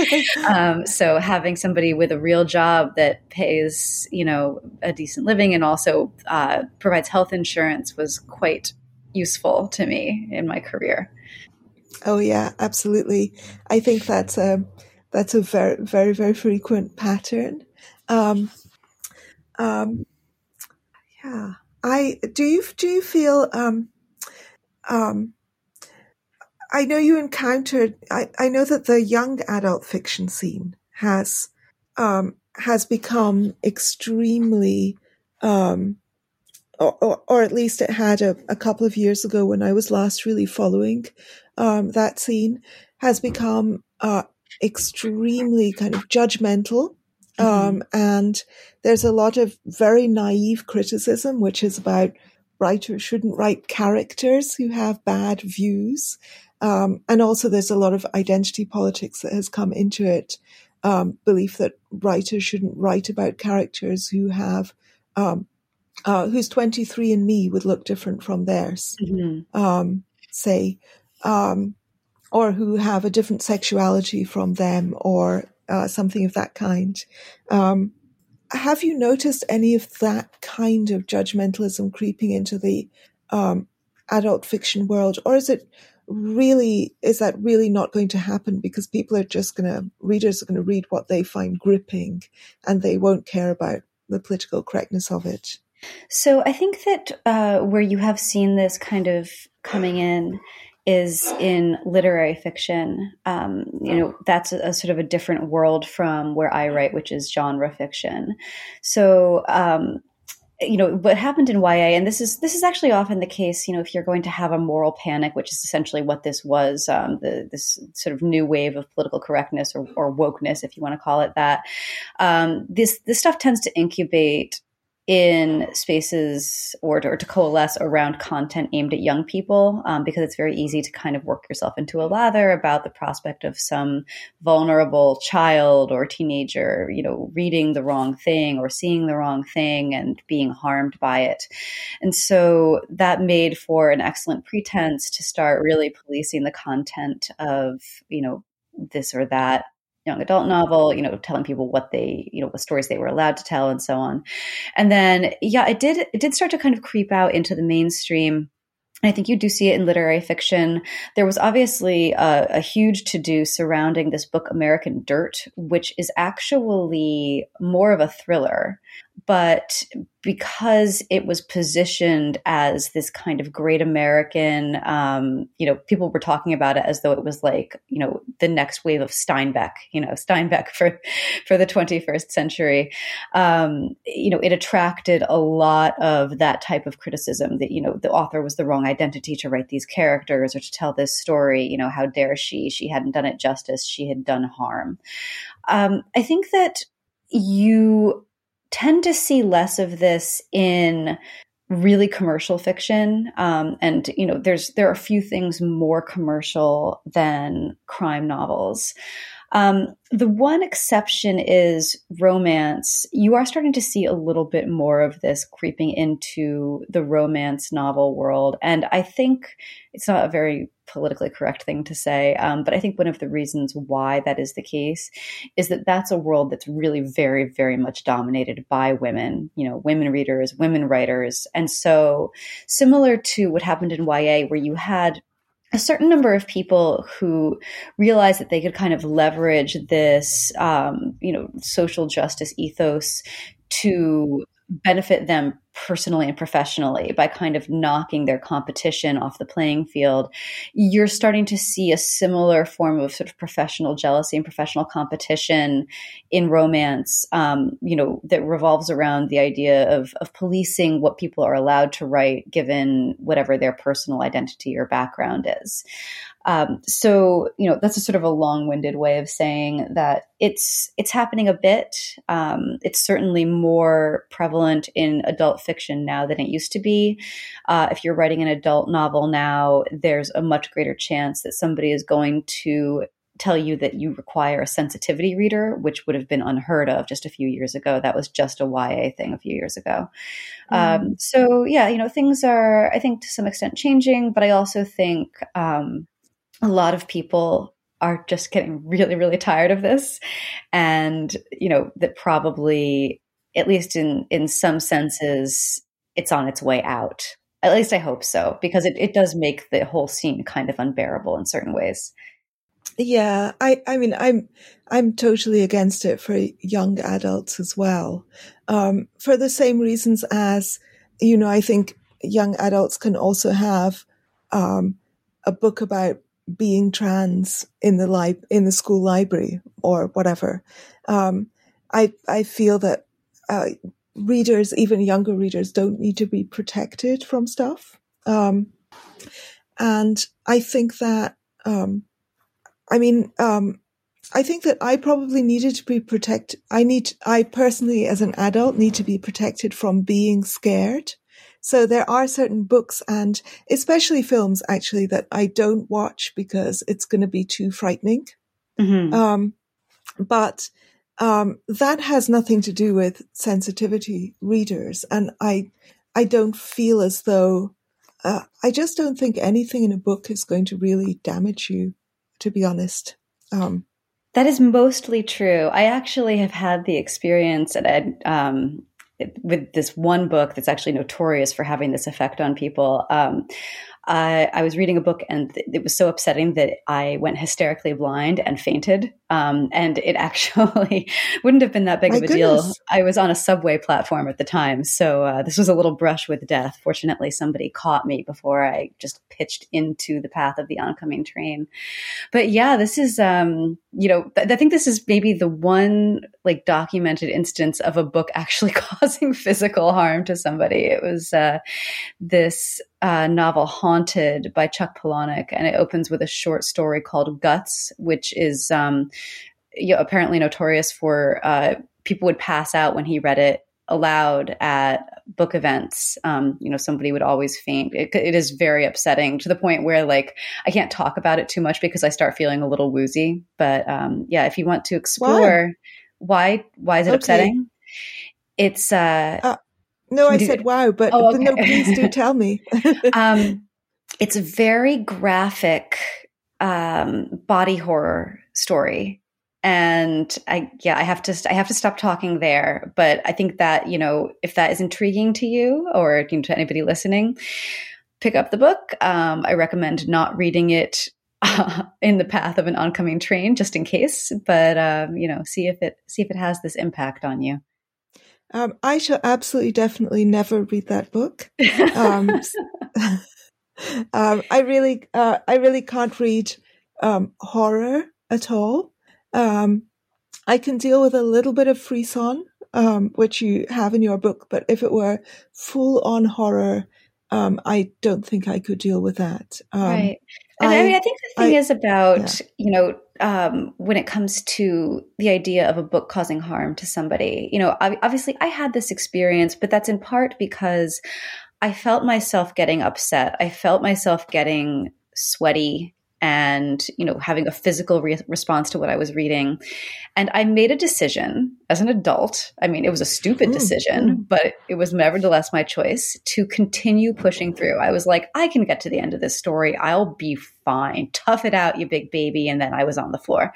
um, so having somebody with a real job that pays, you know, a decent living and also uh, provides health insurance was quite useful to me in my career. Oh yeah, absolutely. I think that's a that's a very very very frequent pattern. Um, um, yeah, I do you do you feel um, um, I know you encountered. I, I know that the young adult fiction scene has um, has become extremely, um, or, or, or, at least it had a, a, couple of years ago when I was last really following um, that scene, has become uh, extremely kind of judgmental. Mm-hmm. Um, and there's a lot of very naive criticism, which is about writers shouldn't write characters who have bad views. Um, and also there's a lot of identity politics that has come into it. um, belief that writers shouldn't write about characters who have um, uh, whose 23andMe would look different from theirs, mm-hmm. um, say, um, or who have a different sexuality from them or uh, something of that kind. Um, have you noticed any of that kind of judgmentalism creeping into the um, adult fiction world, or is it really is that really not going to happen because people are just going to readers are going to read what they find gripping and they won't care about the political correctness of it so i think that uh, where you have seen this kind of coming in is in literary fiction. Um, you know, that's a, a, sort of a different world from where I write, which is genre fiction. So, um, you know what happened in YA, and this is this is actually often the case. You know, if you're going to have a moral panic, which is essentially what this was, um, the this sort of new wave of political correctness or, or wokeness, if you want to call it that. Um, this this stuff tends to incubate in spaces or to, or to, coalesce around content aimed at young people um, because it's very easy to kind of work yourself into a lather about the prospect of some vulnerable child or teenager you know reading the wrong thing or seeing the wrong thing and being harmed by it. And so that made for an excellent pretense to start really policing the content of you know this or that young adult novel, you know, telling people what they, you know, what stories they were allowed to tell and so on. And then, yeah, it did, it did start to kind of creep out into the mainstream. I think you do see it in literary fiction. There was obviously a, a huge to do surrounding this book, American Dirt, which is actually more of a thriller but because it was positioned as this kind of great American, um, you know, people were talking about it as though it was like, you know, the next wave of Steinbeck, you know, Steinbeck for for the 21st century. Um, you know, it attracted a lot of that type of criticism that you know the author was the wrong identity to write these characters or to tell this story. You know, how dare she? She hadn't done it justice. She had done harm. Um, I think that you tend to see less of this in really commercial fiction um, and you know there's there are a few things more commercial than crime novels um, the one exception is romance. You are starting to see a little bit more of this creeping into the romance novel world. And I think it's not a very politically correct thing to say, um, but I think one of the reasons why that is the case is that that's a world that's really very, very much dominated by women, you know, women readers, women writers. And so, similar to what happened in YA, where you had a certain number of people who realized that they could kind of leverage this, um, you know, social justice ethos to benefit them personally and professionally by kind of knocking their competition off the playing field, you're starting to see a similar form of sort of professional jealousy and professional competition in romance, um, you know, that revolves around the idea of, of policing what people are allowed to write given whatever their personal identity or background is. Um, so you know that's a sort of a long-winded way of saying that it's it's happening a bit. Um, it's certainly more prevalent in adult fiction now than it used to be. Uh, if you're writing an adult novel now, there's a much greater chance that somebody is going to tell you that you require a sensitivity reader, which would have been unheard of just a few years ago. That was just a YA thing a few years ago. Mm. Um, so yeah, you know, things are, I think, to some extent changing, but I also think um, a lot of people are just getting really, really tired of this. And, you know, that probably, at least in, in some senses, it's on its way out. At least I hope so, because it, it does make the whole scene kind of unbearable in certain ways. Yeah, I, I mean, I'm, I'm totally against it for young adults as well. Um, for the same reasons as, you know, I think young adults can also have, um, a book about being trans in the li- in the school library or whatever. Um, I I feel that uh, readers, even younger readers, don't need to be protected from stuff. Um, and I think that um, I mean um, I think that I probably needed to be protected. I need I personally, as an adult, need to be protected from being scared so there are certain books and especially films actually that I don't watch because it's going to be too frightening. Mm-hmm. Um, but um, that has nothing to do with sensitivity readers, and I I don't feel as though uh, I just don't think anything in a book is going to really damage you. To be honest. Um, that is mostly true. I actually have had the experience, and um, with this one book that's actually notorious for having this effect on people. Um, I, I, was reading a book and it was so upsetting that I went hysterically blind and fainted. Um, and it actually wouldn't have been that big My of a goodness. deal. I was on a subway platform at the time. So uh, this was a little brush with death. Fortunately, somebody caught me before I just pitched into the path of the oncoming train. But yeah, this is, um, you know, th- I think this is maybe the one like documented instance of a book actually causing physical harm to somebody. It was uh, this uh, novel Haunted by Chuck Palahniuk, and it opens with a short story called Guts, which is um, you know, apparently notorious for uh, people would pass out when he read it aloud at book events. Um, you know, somebody would always faint. It, it is very upsetting to the point where like I can't talk about it too much because I start feeling a little woozy. But um, yeah, if you want to explore why why, why is it okay. upsetting? It's uh, uh no, I said wow, but, oh, okay. no, please do tell me. um, it's a very graphic um, body horror story. And i yeah i have to i have to stop talking there. But i think that you know if that is intriguing to you or you know, to anybody listening pick up the book. Um, i recommend not reading it uh, in the path of an oncoming train just in case. But um, you know see if it see if it has this impact on you. Um, I shall absolutely, definitely never read that book. Um, um, I really, uh, I really can't read um, horror at all. Um, I can deal with a little bit of frisson, um, which you have in your book, but if it were full on horror, I don't think I could deal with that. right. And I, I, mean, I think the thing I, is about, yeah. you know, um, when it comes to the idea of a book causing harm to somebody. You know, obviously I had this experience, but that's in part because I felt myself getting upset. I felt myself getting sweaty and you know having a physical re- response to what i was reading. And i made a decision as an adult. I mean it was a stupid mm, decision mm. but it was nevertheless my choice to continue pushing through. I was like i can get to the end of this story. I'll be fine. Tough it out you big baby and then i was on the floor.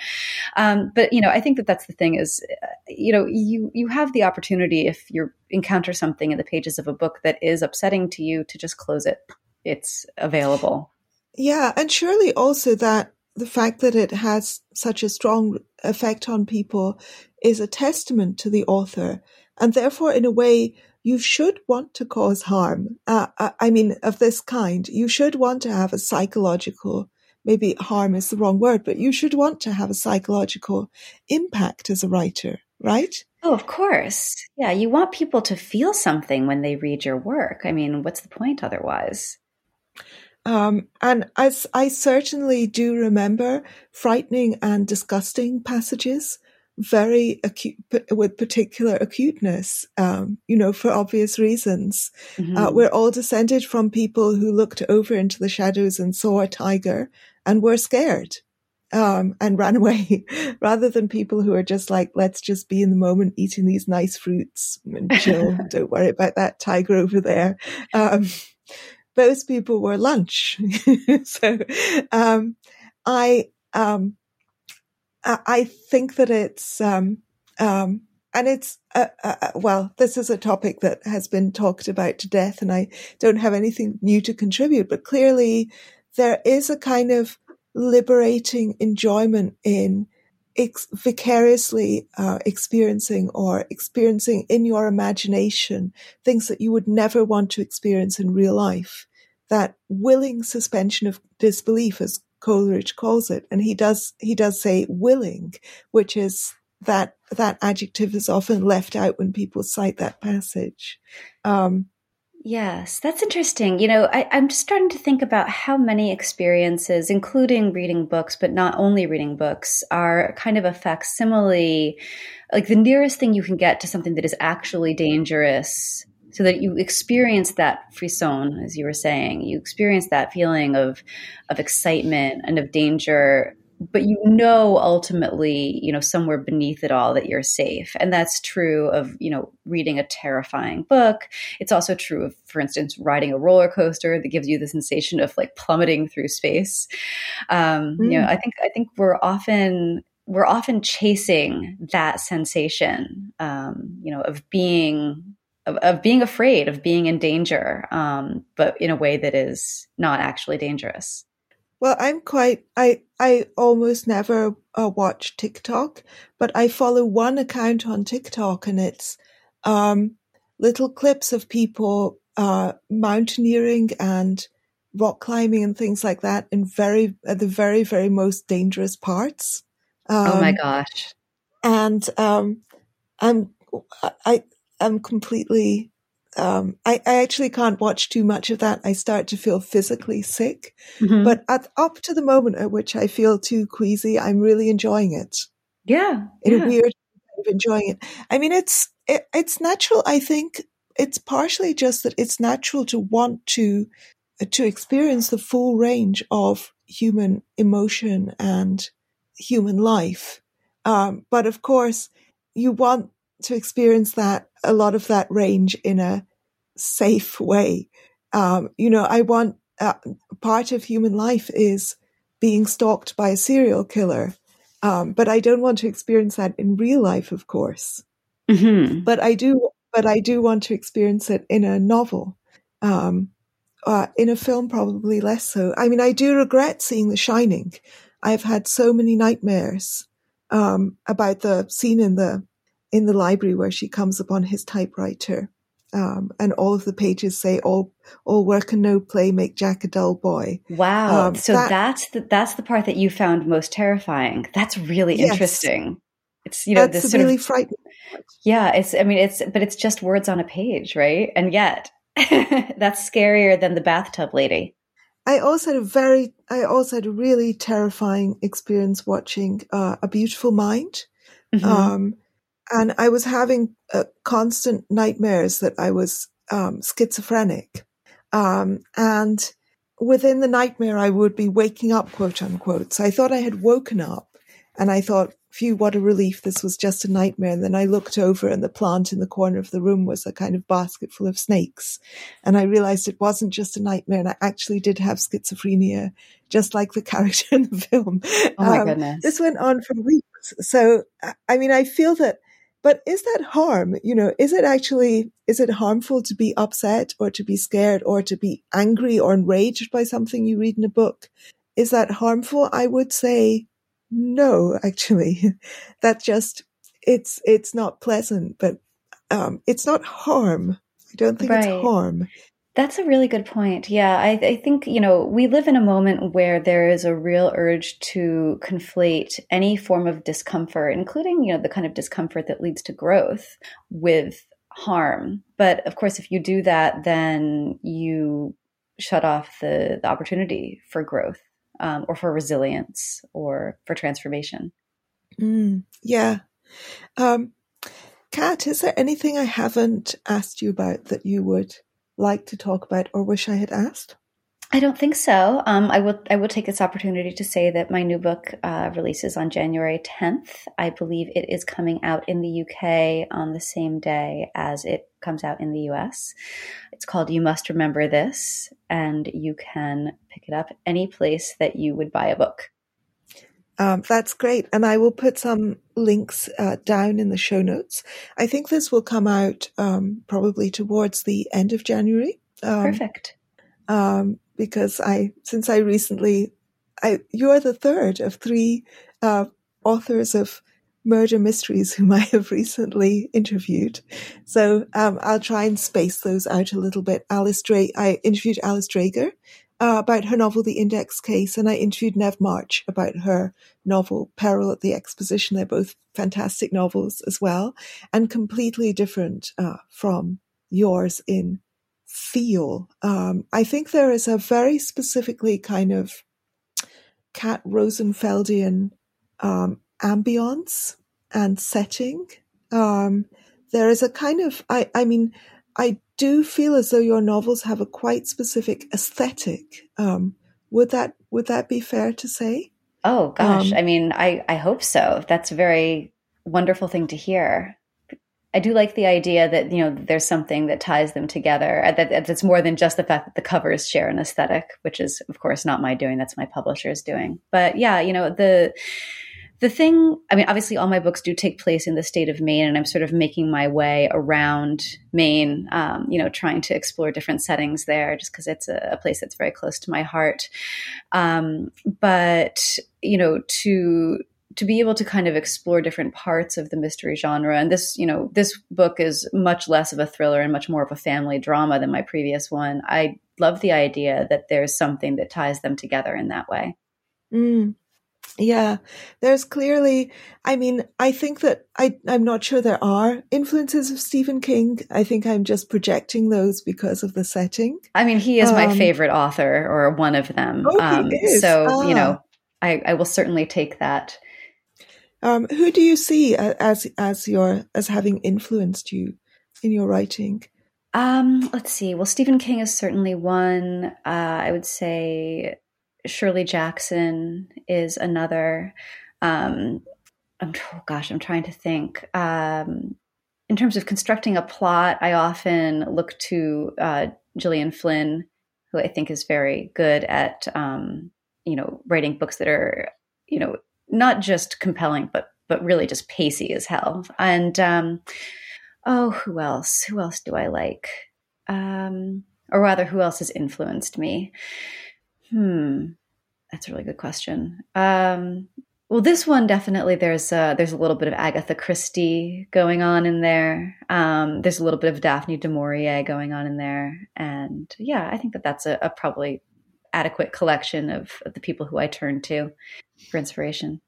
Um, but you know i think that that's the thing is uh, you know you you have the opportunity if you encounter something in the pages of a book that is upsetting to you to just close it. It's available yeah, and surely also that the fact that it has such a strong effect on people is a testament to the author. And therefore, in a way, you should want to cause harm. Uh, I mean, of this kind, you should want to have a psychological, maybe harm is the wrong word, but you should want to have a psychological impact as a writer, right? Oh, of course. Yeah, you want people to feel something when they read your work. I mean, what's the point otherwise? Um, and as I certainly do remember frightening and disgusting passages, very acute, with particular acuteness, um, you know, for obvious reasons. Mm-hmm. Uh, we're all descended from people who looked over into the shadows and saw a tiger and were scared. Um, and ran away rather than people who are just like, let's just be in the moment eating these nice fruits and chill. Don't worry about that tiger over there. Um, those people were lunch. so um, I um, I think that it's um, um, and it's uh, uh, uh, well, this is a topic that has been talked about to death, and I don't have anything new to contribute. But clearly, there is a kind of liberating enjoyment in ex- vicariously uh, experiencing or experiencing in your imagination things that you would never want to experience in real life. That willing suspension of disbelief, as Coleridge calls it, and he does he does say willing, which is that that adjective is often left out when people cite that passage. Um, Yes, that's interesting. You know, I, am just starting to think about how many experiences, including reading books, but not only reading books, are kind of a facsimile, like the nearest thing you can get to something that is actually dangerous, so that you experience that frisson, as you were saying. You experience that feeling of of excitement and of danger but you know ultimately you know somewhere beneath it all that you're safe and that's true of you know reading a terrifying book it's also true of for instance riding a roller coaster that gives you the sensation of like plummeting through space um, mm. you know mm. i think i think we're often we're often chasing that sensation um, you know of being of, of, being afraid of being in danger um, but in a way that is not actually dangerous well, I'm quite. I I almost never uh, watch TikTok, but I follow one account on TikTok, and it's um, little clips of people uh, mountaineering and rock climbing and things like that in very at the very very most dangerous parts. Um, oh my gosh! And um, I'm I I'm completely um, I, I, actually can't watch too much of that. I start to feel physically sick. Mm-hmm. But at, up to the moment at which I feel too queasy, I'm really enjoying it. Yeah, in yeah. a weird kind of enjoying it. I mean, it's it, it's natural. I think it's partially just that it's natural to want to to experience the full range of human emotion and human life. Um, but of course, you want to experience that a lot of that range in a safe way. Um, you know, I want uh, part of human life is being stalked by a serial killer, um, but I don't want to experience that in real life, of course. Mm-hmm. But I do, but I do want to experience it in a novel. Um, uh, in a film, probably less so. I mean, I do regret seeing The Shining. I've had so many nightmares um, about the scene in the in the library where she comes upon his typewriter. Um, and all of the pages say all all work and no play make Jack a dull boy. Wow! Um, so that, that's the, that's the part that you found most terrifying. That's really yes, interesting. It's you know that's this really of, frightening. Yeah, it's I mean it's but it's just words on a page, right? And yet that's scarier than the bathtub lady. I also had a very I also had a really terrifying experience watching uh, A Beautiful Mind. Mm-hmm. Um, and I was having uh, constant nightmares that I was um, schizophrenic. Um, and within the nightmare, I would be waking up, quote unquote. So I thought I had woken up and I thought, phew, what a relief. This was just a nightmare. And then I looked over and the plant in the corner of the room was a kind of basket full of snakes. And I realized it wasn't just a nightmare. And I actually did have schizophrenia, just like the character in the film. Oh my um, goodness. This went on for weeks. So, I mean, I feel that but is that harm? You know, is it actually, is it harmful to be upset or to be scared or to be angry or enraged by something you read in a book? Is that harmful? I would say no, actually. that just, it's, it's not pleasant, but, um, it's not harm. I don't think right. it's harm. That's a really good point. Yeah, I, I, think, you know, we live in a moment where there is a real urge to conflate any form of discomfort, including, you know, the kind of discomfort that leads to growth with harm. But of course, if you do that, then you shut off the, the opportunity for growth um, or for resilience or for transformation. Mm, yeah. Um, Kat, is there anything I haven't asked you about that you would like to talk about or wish I had asked? I don't think so. Um, I will. I will take this opportunity to say that my new book uh, releases on January 10th. I believe it is coming out in the UK on the same day as it comes out in the US. It's called "You Must Remember This," and you can pick it up any place that you would buy a book. Um, that's great. And I will put some links uh, down in the show notes. I think this will come out um, probably towards the end of January. Um, Perfect. Um, because I, since I recently, I, you're the third of three uh, authors of murder mysteries whom I have recently interviewed. So um, I'll try and space those out a little bit. Alice Dra- I interviewed Alice Dreger, uh, about her novel The Index Case, and I interviewed Nev March about her novel Peril at the Exposition. They're both fantastic novels as well, and completely different uh, from yours in feel. Um, I think there is a very specifically kind of Kat Rosenfieldian um, ambience and setting. Um, there is a kind of, I, I mean, I do feel as though your novels have a quite specific aesthetic. Um, would that would that be fair to say? Oh gosh, um, I mean, I I hope so. That's a very wonderful thing to hear. I do like the idea that you know there's something that ties them together. Uh, that that's more than just the fact that the covers share an aesthetic, which is of course not my doing. That's my publisher's doing. But yeah, you know the the thing, I mean, obviously, all my books do take place in the state of Maine, and I'm sort of making my way around Maine, um, you know, trying to explore different settings there, just because it's a, a, place that's very close to my heart. Um, but you know, to to be able to kind of explore different parts of the mystery genre, and this, you know, this book is much less of a thriller and much more of a family drama than my previous one. I love the idea that there's something that ties them together in that way. Mm. Yeah, there's clearly, I mean, I think that I, I'm not sure there are influences of Stephen King. I think I'm just projecting those because of the setting. I mean, he is um, my favorite author or one of them. Oh, um, so, ah. you know, I, I will certainly take that. Um, who do you see as, as your, as having influenced you in your writing? Um, let's see. Well, Stephen King is certainly one. Uh, I would say Shirley Jackson is another. Um, I'm, oh gosh, I'm trying to think. Um, in terms of constructing a plot, I often look to uh, Gillian Flynn, who I think is very good at, um, you know, writing books that are, you know, not just compelling, but but really just pacey as hell. And um, oh, who else? Who else do I like? Um, or rather, who else has influenced me? Hmm, that's a really good question. Um, well, this one definitely there's a, there's a little bit of Agatha Christie going on in there. Um, there's a little bit of Daphne du Maurier going on in there, and yeah, I think that that's a, a probably adequate collection of, of the people who I turn to for inspiration.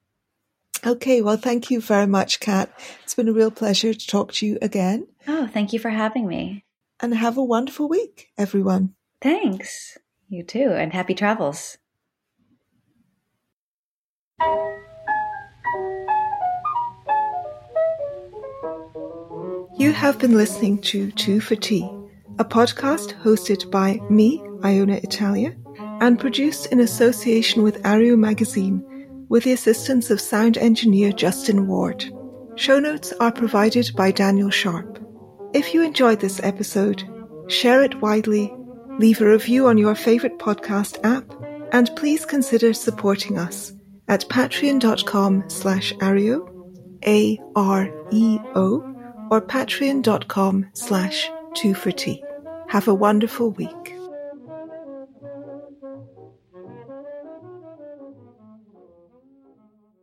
Okay, well, thank you very much, Kat. It's been a real pleasure to talk to you again. Oh, thank you for having me. And have a wonderful week, everyone. Thanks. You too, and happy travels. You have been listening to Two for Tea, a podcast hosted by me, Iona Italia, and produced in association with Areo Magazine with the assistance of sound engineer Justin Ward. Show notes are provided by Daniel Sharp. If you enjoyed this episode, share it widely, leave a review on your favorite podcast app, and please consider supporting us at patreon.com slash areo, A-R-E-O, or patreon.com slash two for tea. Have a wonderful week.